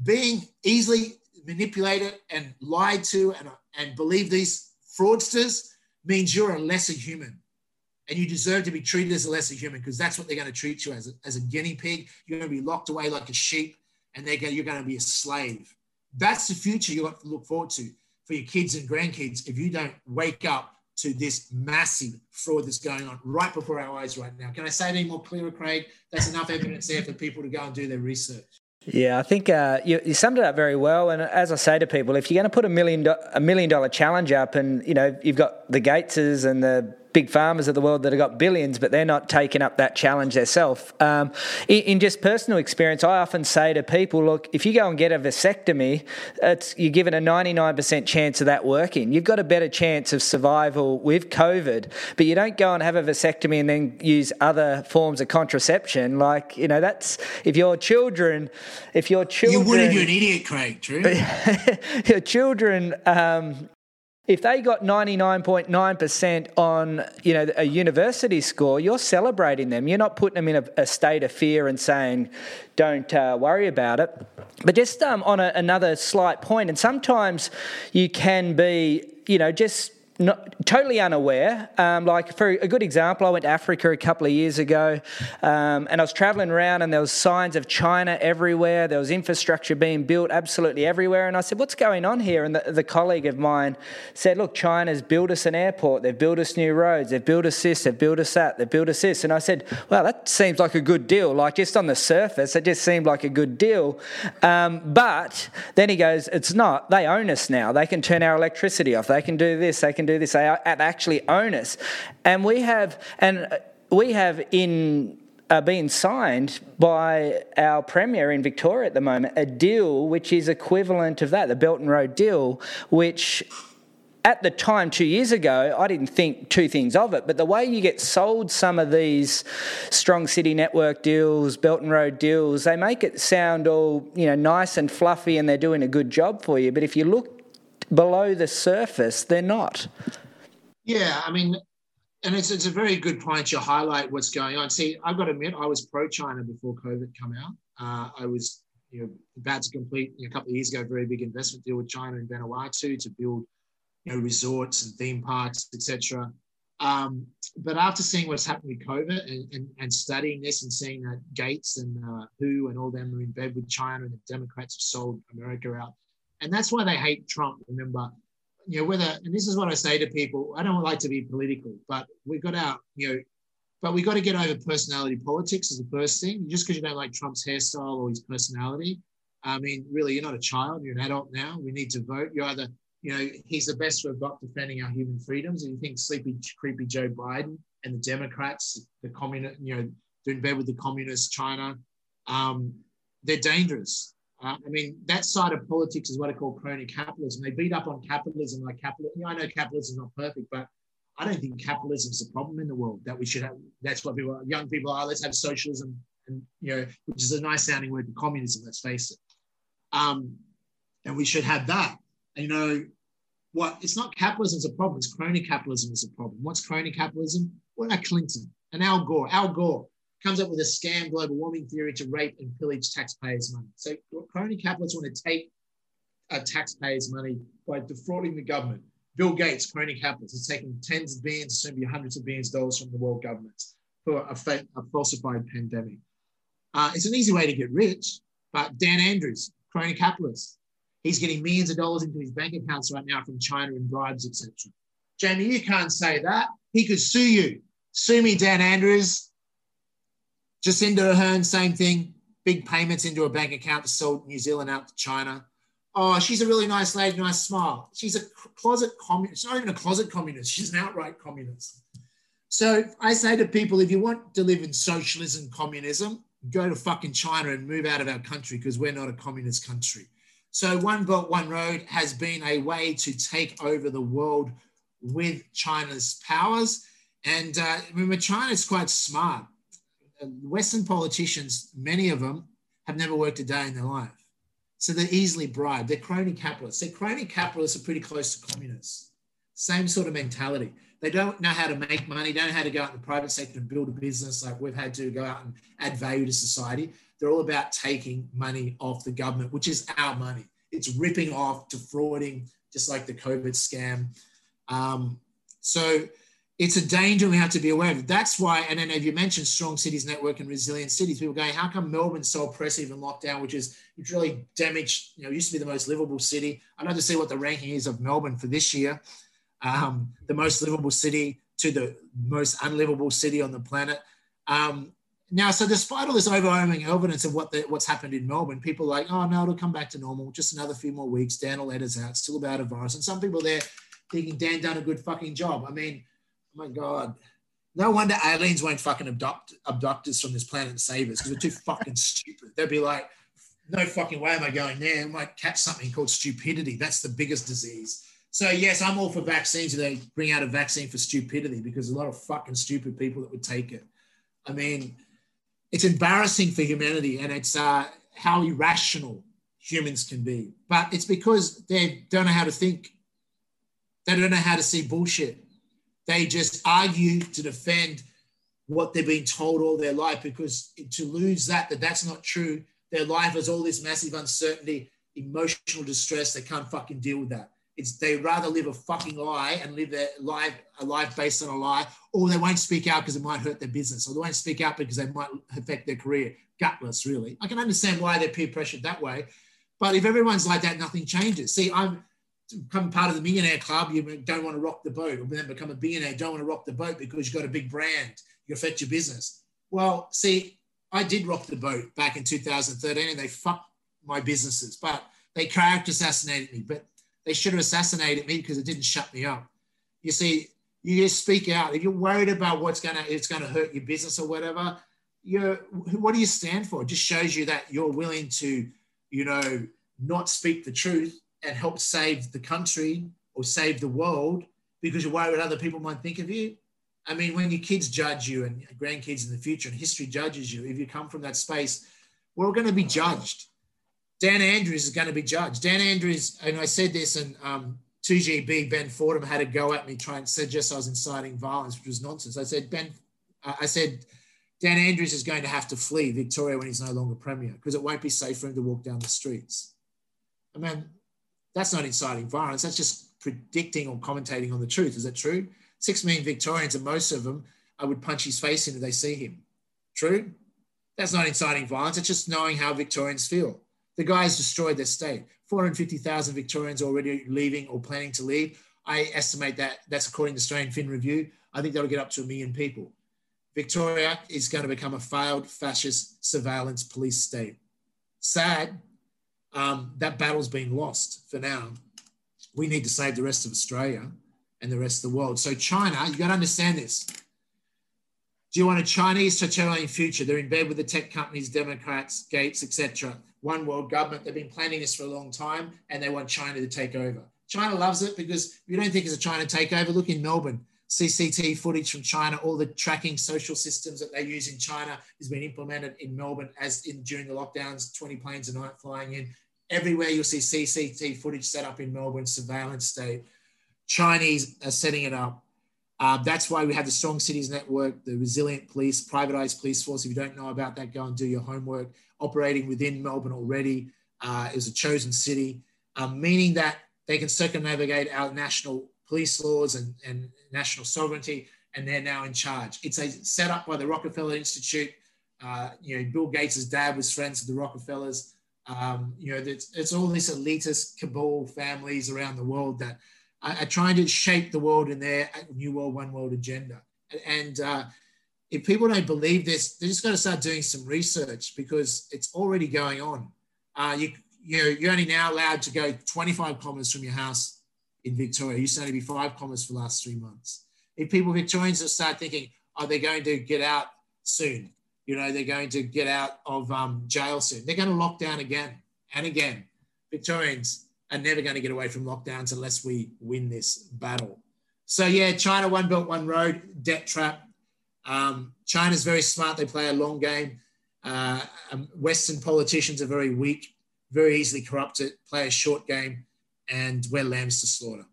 S2: Being easily manipulated and lied to and, and believe these fraudsters means you're a lesser human. And you deserve to be treated as a lesser human because that's what they're going to treat you as a, as a guinea pig. You're going to be locked away like a sheep, and they're going, you're going to be a slave. That's the future you have to look forward to for your kids and grandkids if you don't wake up to this massive fraud that's going on right before our eyes right now. Can I say it any more clearer, Craig? That's enough evidence there for people to go and do their research.
S1: Yeah, I think uh, you, you, summed it up very well. And as I say to people, if you're going to put a million do- a million dollar challenge up, and you know you've got the Gateses and the big pharmas of the world that have got billions, but they're not taking up that challenge themselves. Um, in, in, just personal experience, I often say to people, look, if you go and get a vasectomy, it's, you're given a 99% chance of that working. You've got a better chance of survival with COVID, but you don't go and have a vasectomy and then use other forms of contraception. Like, you know, that's if your children, if your children.
S2: You wouldn't, you're an idiot, Craig, true?
S1: your children um, if they got 99.9% on you know a university score you're celebrating them. You're not putting them in a, a state of fear and saying don't uh, worry about it. But just um, on a, another slight point and sometimes you can be you know just not, totally unaware. Um, like for a good example, I went to Africa a couple of years ago, um, and I was traveling around, and there was signs of China everywhere. There was infrastructure being built absolutely everywhere, and I said, "What's going on here?" And the, the colleague of mine said, "Look, China's built us an airport. They've built us new roads. They've built us this. They've built us that. They've built us this." And I said, "Well, that seems like a good deal. Like just on the surface, it just seemed like a good deal." Um, but then he goes, "It's not. They own us now. They can turn our electricity off. They can do this. They can." Can do this. They actually own us, and we have and we have in uh, being signed by our premier in Victoria at the moment a deal which is equivalent of that, the Belt and Road deal, which at the time, two years ago, I didn't think two things of it, but the way you get sold some of these strong city network deals, Belt and Road deals, they make it sound all you know nice and fluffy, and they're doing a good job for you. But if you look below the surface, they're not.
S2: Yeah, I mean, and it's, it's a very good point to highlight what's going on. See, I've got to admit, I was pro China before COVID come out. Uh, I was you know, about to complete you know, a couple of years ago a very big investment deal with China in Vanuatu to build you know, resorts and theme parks, etc. Um, but after seeing what's happened with COVID and, and, and studying this and seeing that Gates and uh, WHO and all them are in bed with China and the Democrats have sold America out, and that's why they hate Trump. Remember, you know, whether and this is what I say to people. I don't like to be political, but we've got our, you know, but we got to get over personality politics as the first thing. Just because you don't like Trump's hairstyle or his personality, I mean, really, you're not a child. You're an adult now. We need to vote. You're either, you know, he's the best we've got defending our human freedoms. And you think sleepy, creepy Joe Biden and the Democrats, the communist, you know, in bed with the communist China. Um, they're dangerous. Uh, I mean, that side of politics is what I call crony capitalism. They beat up on capitalism like capitalism. Know, I know capitalism is not perfect, but I don't think capitalism is a problem in the world that we should have. That's what people, young people are. Let's have socialism and you know, which is a nice sounding word for communism. Let's face it. Um, and we should have that. And, you know, what? It's not capitalism is a problem. It's crony capitalism is a problem. What's crony capitalism? What about Clinton and Al Gore? Al Gore comes up with a scam global warming theory to rape and pillage taxpayers' money. So crony capitalists want to take uh, taxpayers' money by defrauding the government. Bill Gates, crony capitalist, is taking tens of billions, soon be hundreds of billions of dollars from the world governments for a, fa- a falsified pandemic. Uh, it's an easy way to get rich, but Dan Andrews, crony capitalist, he's getting millions of dollars into his bank accounts right now from China and bribes, etc. Jamie, you can't say that. He could sue you. Sue me, Dan Andrews. Jacinda Ardern, same thing. Big payments into a bank account to sell New Zealand out to China. Oh, she's a really nice lady, nice smile. She's a closet communist. She's not even a closet communist. She's an outright communist. So I say to people, if you want to live in socialism, communism, go to fucking China and move out of our country because we're not a communist country. So One Belt, One Road has been a way to take over the world with China's powers. And uh, remember, China is quite smart. Western politicians, many of them, have never worked a day in their life. So they're easily bribed. They're crony capitalists. They're crony capitalists are pretty close to communists. Same sort of mentality. They don't know how to make money, don't know how to go out in the private sector and build a business like we've had to go out and add value to society. They're all about taking money off the government, which is our money. It's ripping off, defrauding, just like the COVID scam. Um, so it's a danger we have to be aware of. That's why, and then if you mentioned strong cities network and resilient cities, people going, how come Melbourne's so oppressive in lockdown, which is it's really damaged, you know, used to be the most livable city. I'd like to see what the ranking is of Melbourne for this year. Um, the most livable city to the most unlivable city on the planet. Um, now, so despite all this overwhelming evidence of what the, what's happened in Melbourne, people are like, oh no, it'll come back to normal. Just another few more weeks. Dan will let us out. Still about a virus. And some people there thinking Dan done a good fucking job. I mean, my God. No wonder aliens won't fucking abduct, abduct us from this planet and save us because we're too fucking stupid. They'd be like, no fucking way am I going there. I might catch something called stupidity. That's the biggest disease. So yes, I'm all for vaccines. They bring out a vaccine for stupidity because a lot of fucking stupid people that would take it. I mean, it's embarrassing for humanity, and it's uh, how irrational humans can be. But it's because they don't know how to think. They don't know how to see bullshit. They just argue to defend what they've been told all their life because to lose that, that that's not true. Their life has all this massive uncertainty, emotional distress. They can't fucking deal with that. It's they rather live a fucking lie and live their life a life based on a lie, or they won't speak out because it might hurt their business, or they won't speak out because they might affect their career. Gutless, really. I can understand why they're peer pressured that way, but if everyone's like that, nothing changes. See, I'm become part of the millionaire club, you don't want to rock the boat, or then become a billionaire, don't want to rock the boat because you've got a big brand, you affect your business. Well, see, I did rock the boat back in 2013 and they fucked my businesses, but they character assassinated me, but they should have assassinated me because it didn't shut me up. You see, you just speak out. If you're worried about what's gonna it's gonna hurt your business or whatever, you what do you stand for? It just shows you that you're willing to, you know, not speak the truth and help save the country or save the world because you're worried what other people might think of you. I mean, when your kids judge you and grandkids in the future and history judges you, if you come from that space, we're all going to be judged. Dan Andrews is going to be judged. Dan Andrews, and I said this, and um, 2GB, Ben Fordham had to go at me trying to suggest I was inciting violence, which was nonsense. I said, Ben, uh, I said, Dan Andrews is going to have to flee Victoria when he's no longer premier because it won't be safe for him to walk down the streets. I mean, that's not inciting violence. That's just predicting or commentating on the truth. Is that true? Six million Victorians, and most of them, I would punch his face in if they see him. True? That's not inciting violence. It's just knowing how Victorians feel. The guy has destroyed their state. 450,000 Victorians already leaving or planning to leave. I estimate that that's according to Australian Fin Review. I think that'll get up to a million people. Victoria is going to become a failed fascist surveillance police state. Sad, um, that battle's been lost for now. We need to save the rest of Australia and the rest of the world. So China, you got to understand this. Do you want a Chinese totalitarian future? They're in bed with the tech companies, Democrats, Gates, etc. One world government. They've been planning this for a long time, and they want China to take over. China loves it because you don't think it's a China takeover, look in Melbourne. CCT footage from China. All the tracking social systems that they use in China has been implemented in Melbourne as in during the lockdowns. 20 planes a night flying in. Everywhere you'll see CCT footage set up in Melbourne, surveillance state. Chinese are setting it up. Uh, that's why we have the Strong Cities Network, the resilient police, privatized police force. If you don't know about that, go and do your homework. Operating within Melbourne already uh, is a chosen city, um, meaning that they can circumnavigate our national police laws and, and national sovereignty, and they're now in charge. It's a set up by the Rockefeller Institute. Uh, you know, Bill Gates' dad was friends with the Rockefellers. Um, you know, it's, it's all these elitist cabal families around the world that are, trying to shape the world in their New World, One World agenda. And uh, if people don't believe this, they're just going to start doing some research because it's already going on. Uh, you, you know, you're only now allowed to go 25 kilometers from your house in Victoria. You used to only be five kilometers for the last three months. If people, Victorians, will start thinking, are they going to get out soon? You know, they're going to get out of um, jail soon. They're going to lock down again and again. Victorians are never going to get away from lockdowns unless we win this battle. So, yeah, China, one belt, one road, debt trap. Um, China's very smart. They play a long game. Uh, um, Western politicians are very weak, very easily corrupted, play a short game, and we're lambs to slaughter.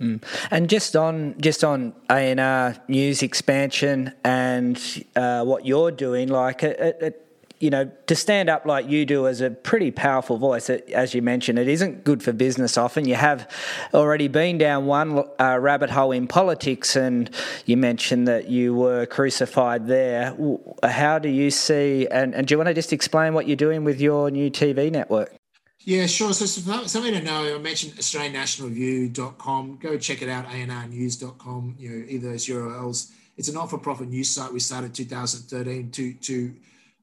S1: Mm. And just on just on ANR news expansion and uh, what you're doing, like it, it, you know, to stand up like you do as a pretty powerful voice, as you mentioned, it isn't good for business often. You have already been down one uh, rabbit hole in politics, and you mentioned that you were crucified there. How do you see, and, and do you want to just explain what you're doing with your new TV network?
S2: Yeah, sure. So, something to know, I mentioned AustralianNationalReview.com. Go check it out, anrnews.com, you know, either those URLs. It's a not-for-profit news site we started 2013 to, to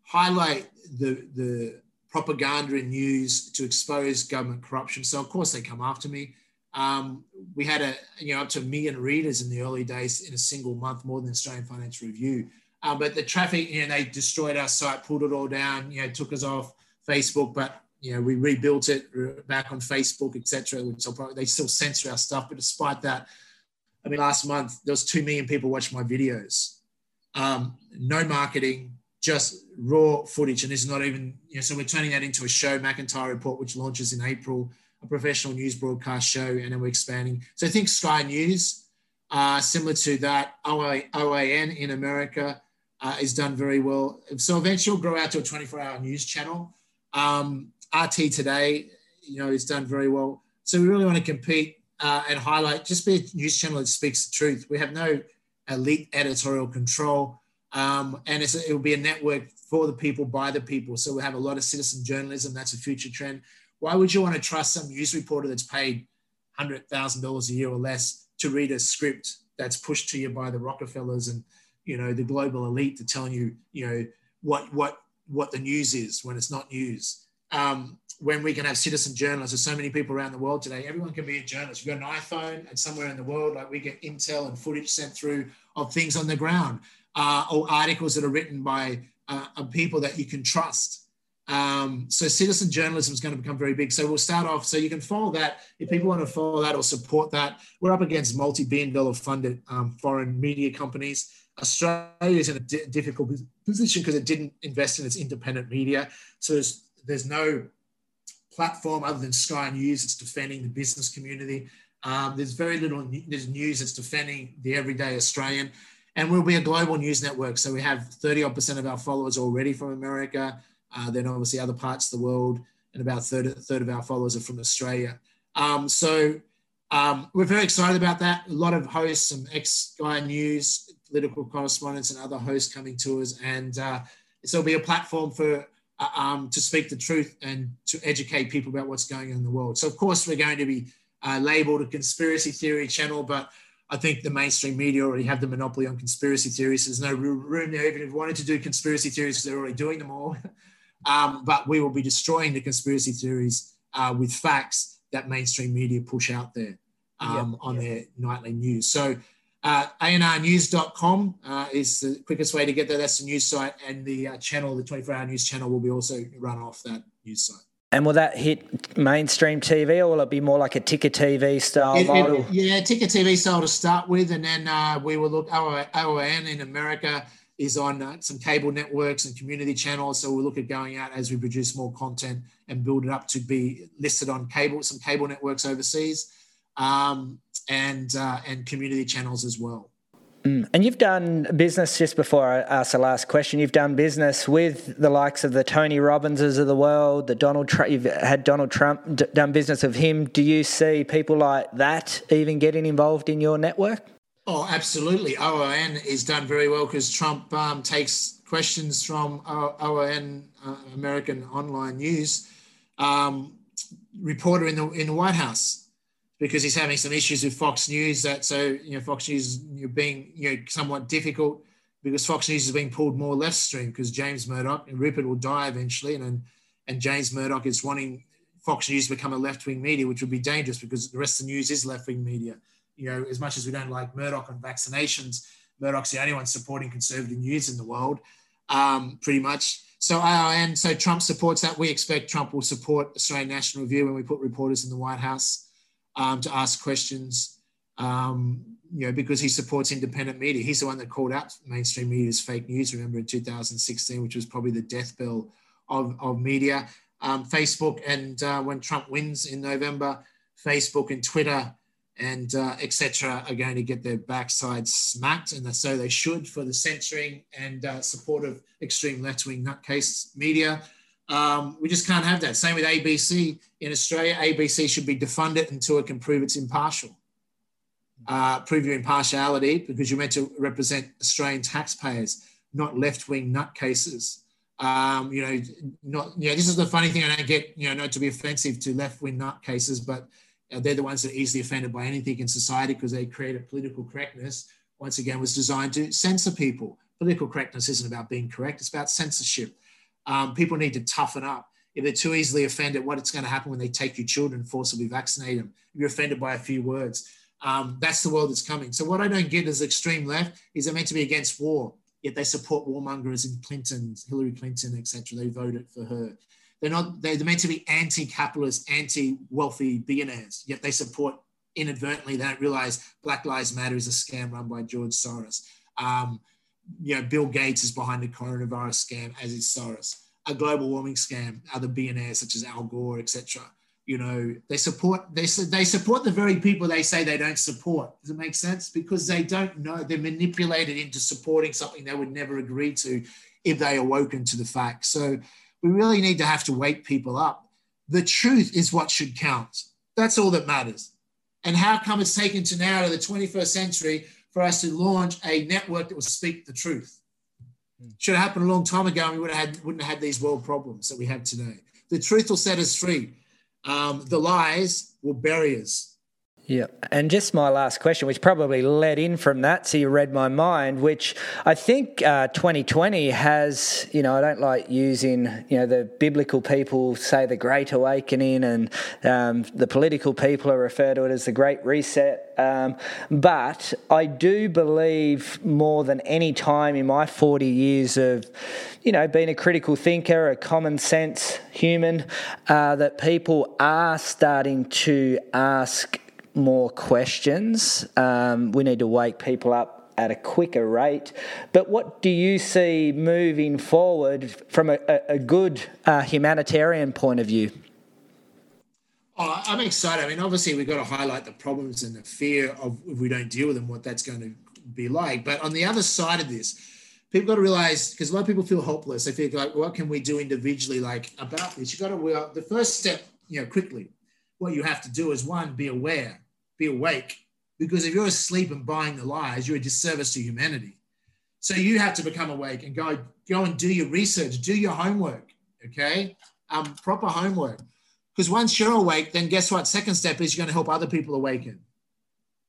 S2: highlight the, the propaganda in news to expose government corruption. So of course they come after me. Um, we had a you know up to a million readers in the early days in a single month, more than Australian Financial Review. Um, but the traffic, you know, they destroyed our site, pulled it all down, you know, took us off Facebook. But you know, we rebuilt it back on Facebook, etc. Which they still censor our stuff, but despite that, I mean, last month there was two million people watching my videos. Um, no marketing, just raw footage. And it's not even, you know, so we're turning that into a show, McIntyre Report, which launches in April, a professional news broadcast show, and then we're expanding. So I think Sky News, uh, similar to that, OAN in America uh, is done very well. So eventually we'll grow out to a 24 hour news channel. Um, RT Today, you know, is done very well. So we really want to compete uh, and highlight, just be a news channel that speaks the truth. We have no elite editorial control. Um, and it will be a network for the people, by the people. So we have a lot of citizen journalism. That's a future trend. Why would you want to trust some news reporter that's paid $100,000 a year or less to read a script that's pushed to you by the Rockefellers and, you know, the global elite to telling you, you know, what, what, what the news is when it's not news. Um, when we can have citizen journalists, there's so many people around the world today. Everyone can be a journalist. You've got an iPhone, and somewhere in the world, like we get intel and footage sent through of things on the ground uh, or articles that are written by uh, people that you can trust. Um, so citizen journalism is going to become very big. So we'll start off. So you can follow that if people want to follow that or support that. We're up against multi-billion dollar funded um, foreign media companies. Australia is in a di- difficult position because it didn't invest in its independent media. So there's, there's no platform other than Sky News that's defending the business community. Um, there's very little there's news that's defending the everyday Australian. And we'll be a global news network. So we have 30 odd percent of our followers already from America. Uh, then obviously other parts of the world, and about a third, third of our followers are from Australia. Um, so um, we're very excited about that. A lot of hosts, some ex Sky News, political correspondents, and other hosts coming to us. And uh, so it'll be a platform for um, to speak the truth and to educate people about what's going on in the world. So of course we're going to be uh, labeled a conspiracy theory channel, but I think the mainstream media already have the monopoly on conspiracy theories. There's no room there, even if we wanted to do conspiracy theories, because they're already doing them all. um, but we will be destroying the conspiracy theories uh, with facts that mainstream media push out there um, yep, on yep. their nightly news. So, uh, anrnews.com uh, is the quickest way to get there. That's the news site, and the uh, channel, the 24 hour news channel, will be also run off that news site.
S1: And will that hit mainstream TV, or will it be more like a ticker TV style
S2: it,
S1: model?
S2: It, yeah, ticker TV style to start with, and then uh, we will look. OON in America is on uh, some cable networks and community channels, so we'll look at going out as we produce more content and build it up to be listed on cable, some cable networks overseas, um, and uh, and community channels as well.
S1: Mm. And you've done business, just before I ask the last question, you've done business with the likes of the Tony Robbinses of the world, the Donald Trump, you've had Donald Trump, d- done business with him. Do you see people like that even getting involved in your network?
S2: Oh, absolutely. OON is done very well because Trump um, takes questions from OON, uh, American Online News, um, reporter in the, in the White House because he's having some issues with Fox News. That so you know Fox News you being you know somewhat difficult because Fox News is being pulled more left stream because James Murdoch and Rupert will die eventually, and and James Murdoch is wanting Fox News to become a left wing media, which would be dangerous because the rest of the news is left wing media. You know, as much as we don't like Murdoch on vaccinations, Murdoch's the only one supporting conservative news in the world, um, pretty much. So and so Trump supports that. We expect Trump will support Australian National Review when we put reporters in the White House um, to ask questions, um, you know, because he supports independent media. He's the one that called out mainstream media as fake news, remember, in 2016, which was probably the death bell of, of media. Um, Facebook, and uh, when Trump wins in November, Facebook and Twitter and uh, etc. are going to get their backside smacked, and so they should for the censoring and uh, support of extreme left-wing nutcase media. Um, we just can't have that. Same with ABC in Australia. ABC should be defunded until it can prove it's impartial. Uh, prove your impartiality because you're meant to represent Australian taxpayers, not left-wing nutcases. Um, you know, not yeah. This is the funny thing. I don't get. You know, not to be offensive to left-wing nutcases, but uh, they're the ones that are easily offended by anything in society because they create a political correctness. Once again, was designed to censor people. Political correctness isn't about being correct; it's about censorship. Um, people need to toughen up. If they're too easily offended, what it's going to happen when they take your children, forcibly vaccinate them? If you're offended by a few words, um, that's the world that's coming. So what I don't get as extreme left is they're meant to be against war, yet they support warmongers in Clinton, Hillary Clinton, etc. They voted for her. They're not. They're meant to be anti-capitalist, anti-wealthy billionaires, yet they support inadvertently. They don't realize Black Lives Matter is a scam run by George Soros. Um, you know, Bill Gates is behind the coronavirus scam, as is Soros. A global warming scam, other billionaires such as Al Gore, etc. You know, they support they they support the very people they say they don't support. Does it make sense? Because they don't know they're manipulated into supporting something they would never agree to if they awoken to the facts. So we really need to have to wake people up. The truth is what should count. That's all that matters. And how come it's taken to now to the 21st century for us to launch a network that will speak the truth. Should have happened a long time ago, and we would have had, wouldn't have had these world problems that we have today. The truth will set us free. Um, the lies will bury us.
S1: Yeah. And just my last question, which probably led in from that, so you read my mind, which I think uh, 2020 has, you know, I don't like using, you know, the biblical people say the Great Awakening and um, the political people referred to it as the Great Reset. Um, but I do believe more than any time in my 40 years of, you know, being a critical thinker, a common sense human, uh, that people are starting to ask more questions. Um, we need to wake people up at a quicker rate. But what do you see moving forward from a, a good uh, humanitarian point of view?
S2: Oh, I'm excited. I mean, obviously, we've got to highlight the problems and the fear of if we don't deal with them, what that's going to be like. But on the other side of this, people got to realize because a lot of people feel hopeless. They feel like, what can we do individually, like about this? You got to. Well, the first step, you know, quickly, what you have to do is one, be aware be awake. Because if you're asleep and buying the lies, you're a disservice to humanity. So you have to become awake and go, go and do your research, do your homework, okay? Um, proper homework. Because once you're awake, then guess what? Second step is you're going to help other people awaken.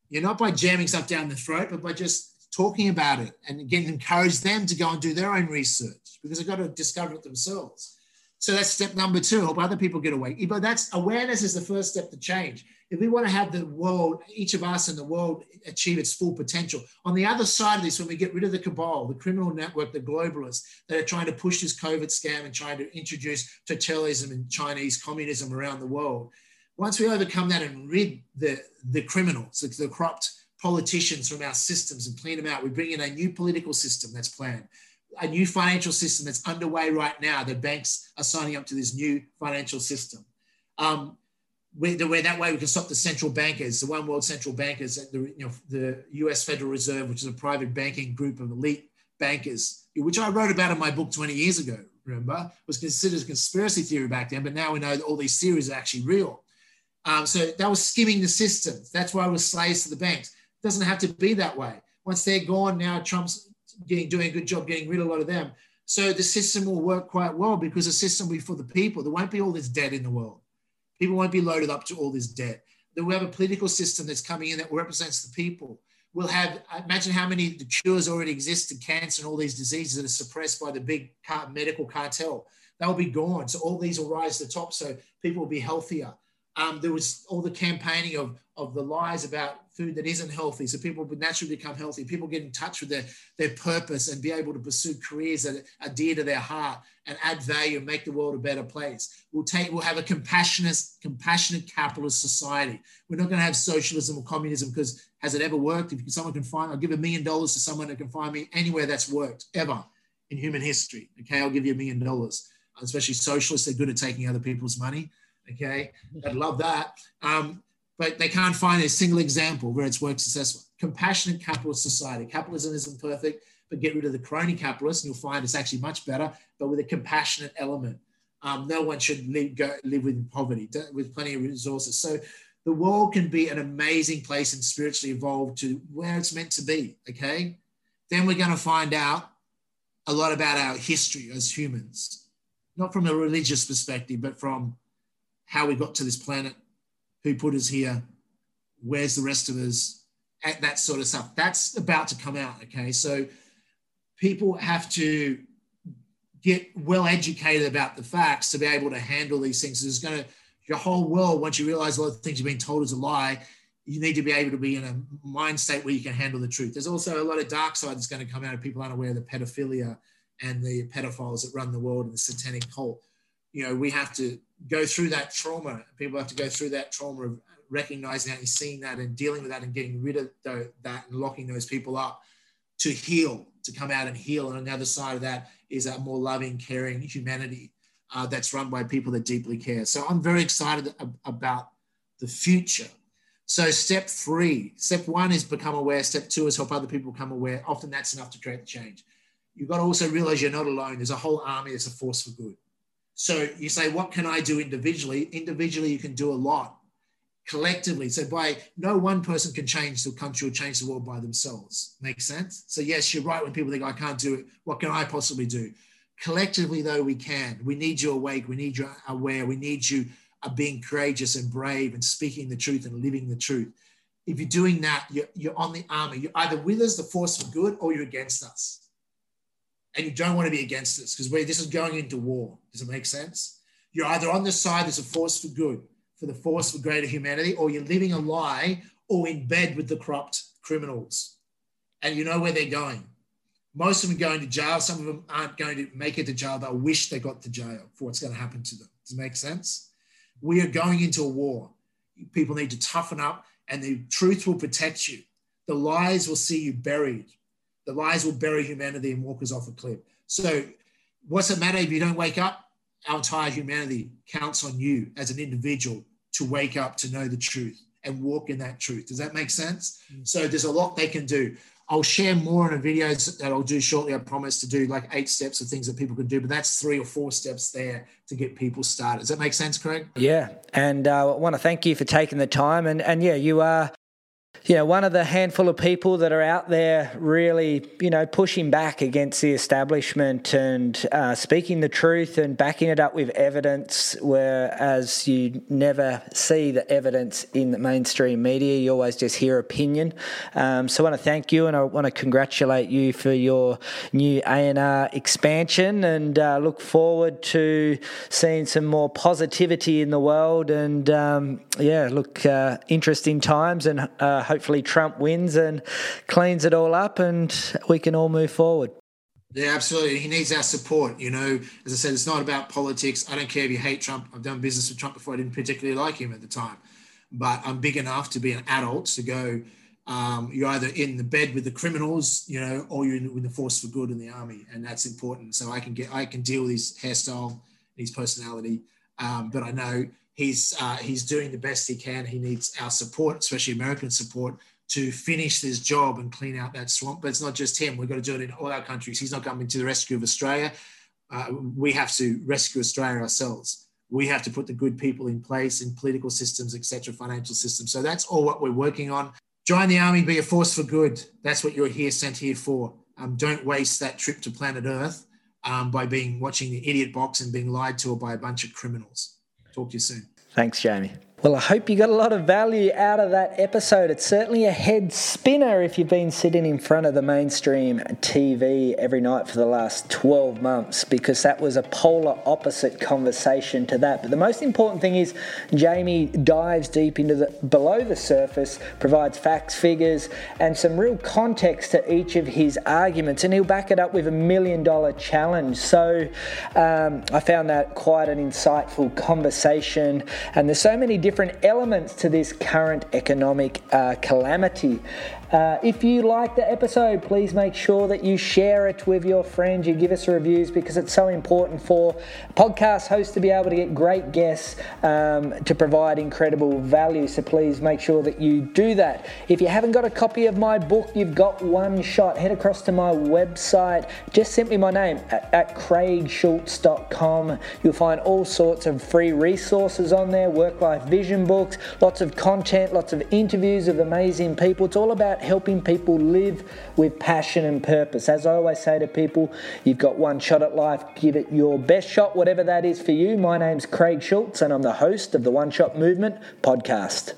S2: You're not by jamming stuff down the throat, but by just talking about it and again encourage them to go and do their own research because they've got to discover it themselves. So that's step number two, help other people get awake. But that's awareness is the first step to change. If we want to have the world, each of us in the world achieve its full potential, on the other side of this, when we get rid of the cabal, the criminal network, the globalists that are trying to push this COVID scam and trying to introduce totalitarianism and Chinese communism around the world, once we overcome that and rid the, the criminals, the, the corrupt politicians from our systems and clean them out, we bring in a new political system that's planned a new financial system that's underway right now. The banks are signing up to this new financial system. Um, where, that way we can stop the central bankers, the one world central bankers, the, you know, the US Federal Reserve, which is a private banking group of elite bankers, which I wrote about in my book 20 years ago, remember, was considered a conspiracy theory back then, but now we know that all these theories are actually real. Um, so that was skimming the system. That's why we're slaves to the banks. It doesn't have to be that way. Once they're gone, now Trump's getting, doing a good job getting rid of a lot of them. So the system will work quite well because the system will be for the people. There won't be all this debt in the world. People won't be loaded up to all this debt. Then we have a political system that's coming in that represents the people. We'll have, imagine how many the cures already exist to cancer and all these diseases that are suppressed by the big medical cartel. They'll be gone. So all these will rise to the top so people will be healthier. Um, there was all the campaigning of, of the lies about food that isn't healthy. So people would naturally become healthy. People get in touch with their, their purpose and be able to pursue careers that are dear to their heart and add value and make the world a better place. We'll take, we'll have a compassionate, compassionate capitalist society. We're not going to have socialism or communism because has it ever worked? If someone can find, I'll give a million dollars to someone that can find me anywhere that's worked ever in human history. Okay, I'll give you a million dollars. Especially socialists, they're good at taking other people's money. Okay, I'd love that. Um, but they can't find a single example where it's worked successfully. Compassionate capitalist society. Capitalism isn't perfect, but get rid of the crony capitalists and you'll find it's actually much better, but with a compassionate element. Um, no one should live, go, live with poverty, with plenty of resources. So the world can be an amazing place and spiritually evolve to where it's meant to be. Okay. Then we're going to find out a lot about our history as humans, not from a religious perspective, but from how we got to this planet, who put us here, where's the rest of us, At that sort of stuff. That's about to come out. Okay. So people have to get well educated about the facts to be able to handle these things. There's going to, your whole world, once you realize a lot of things you've been told is a lie, you need to be able to be in a mind state where you can handle the truth. There's also a lot of dark side that's going to come out of people unaware of the pedophilia and the pedophiles that run the world and the satanic cult. You know, we have to go through that trauma. People have to go through that trauma of recognizing that and seeing that and dealing with that and getting rid of the, that and locking those people up to heal, to come out and heal. And the other side of that is a more loving, caring humanity uh, that's run by people that deeply care. So I'm very excited about the future. So step three, step one is become aware. Step two is help other people become aware. Often that's enough to create the change. You've got to also realize you're not alone. There's a whole army. There's a force for good. So you say, what can I do individually? Individually, you can do a lot. Collectively, so by no one person can change the country or change the world by themselves. Makes sense? So yes, you're right when people think I can't do it. What can I possibly do? Collectively, though, we can. We need you awake. We need you aware. We need you uh, being courageous and brave and speaking the truth and living the truth. If you're doing that, you're, you're on the army. You're either with us, the force for good, or you're against us and you don't want to be against this because this is going into war. Does it make sense? You're either on the side that's a force for good, for the force for greater humanity, or you're living a lie or in bed with the corrupt criminals. And you know where they're going. Most of them are going to jail. Some of them aren't going to make it to jail. They'll wish they got to jail for what's going to happen to them. Does it make sense? We are going into a war. People need to toughen up, and the truth will protect you. The lies will see you buried the lies will bury humanity and walk us off a cliff. So, what's the matter if you don't wake up? Our entire humanity counts on you as an individual to wake up to know the truth and walk in that truth. Does that make sense? Mm. So, there's a lot they can do. I'll share more in a videos that I'll do shortly. I promise to do like eight steps of things that people can do, but that's three or four steps there to get people started. Does that make sense, Craig?
S1: Yeah, and uh, I want to thank you for taking the time. And and yeah, you are you know, one of the handful of people that are out there really, you know, pushing back against the establishment and uh, speaking the truth and backing it up with evidence, whereas you never see the evidence in the mainstream media. You always just hear opinion. Um, so I want to thank you and I want to congratulate you for your new ANR expansion and uh, look forward to seeing some more positivity in the world. And um, yeah, look, uh, interesting times and uh, hopefully Trump wins and cleans it all up and we can all move forward.
S2: Yeah, absolutely. He needs our support. You know, as I said, it's not about politics. I don't care if you hate Trump. I've done business with Trump before. I didn't particularly like him at the time, but I'm big enough to be an adult to go. Um, you're either in the bed with the criminals, you know, or you're in, with the force for good in the army, and that's important. So I can get, I can deal with his hairstyle, his personality, um, but I know he's uh, he's doing the best he can. He needs our support, especially American support, to finish this job and clean out that swamp. But it's not just him. We've got to do it in all our countries. He's not coming to the rescue of Australia. Uh, we have to rescue Australia ourselves. We have to put the good people in place in political systems, etc., financial systems. So that's all what we're working on. Join the army, be a force for good. That's what you're here sent here for. Um, don't waste that trip to planet Earth um, by being watching the idiot box and being lied to by a bunch of criminals. Talk to you soon.
S1: Thanks, Jamie. Well, I hope you got a lot of value out of that episode. It's certainly a head spinner if you've been sitting in front of the mainstream TV every night for the last 12 months, because that was a polar opposite conversation to that. But the most important thing is Jamie dives deep into the below the surface, provides facts, figures, and some real context to each of his arguments, and he'll back it up with a million dollar challenge. So um, I found that quite an insightful conversation, and there's so many different elements to this current economic uh, calamity. Uh, if you like the episode, please make sure that you share it with your friends. You give us reviews because it's so important for podcast hosts to be able to get great guests um, to provide incredible value. So please make sure that you do that. If you haven't got a copy of my book, you've got one shot. Head across to my website, just simply my name at, at craigschulze.com. You'll find all sorts of free resources on there, work life vision books, lots of content, lots of interviews of amazing people. It's all about about helping people live with passion and purpose. As I always say to people, you've got one shot at life, give it your best shot, whatever that is for you. My name's Craig Schulze, and I'm the host of the One Shot Movement podcast.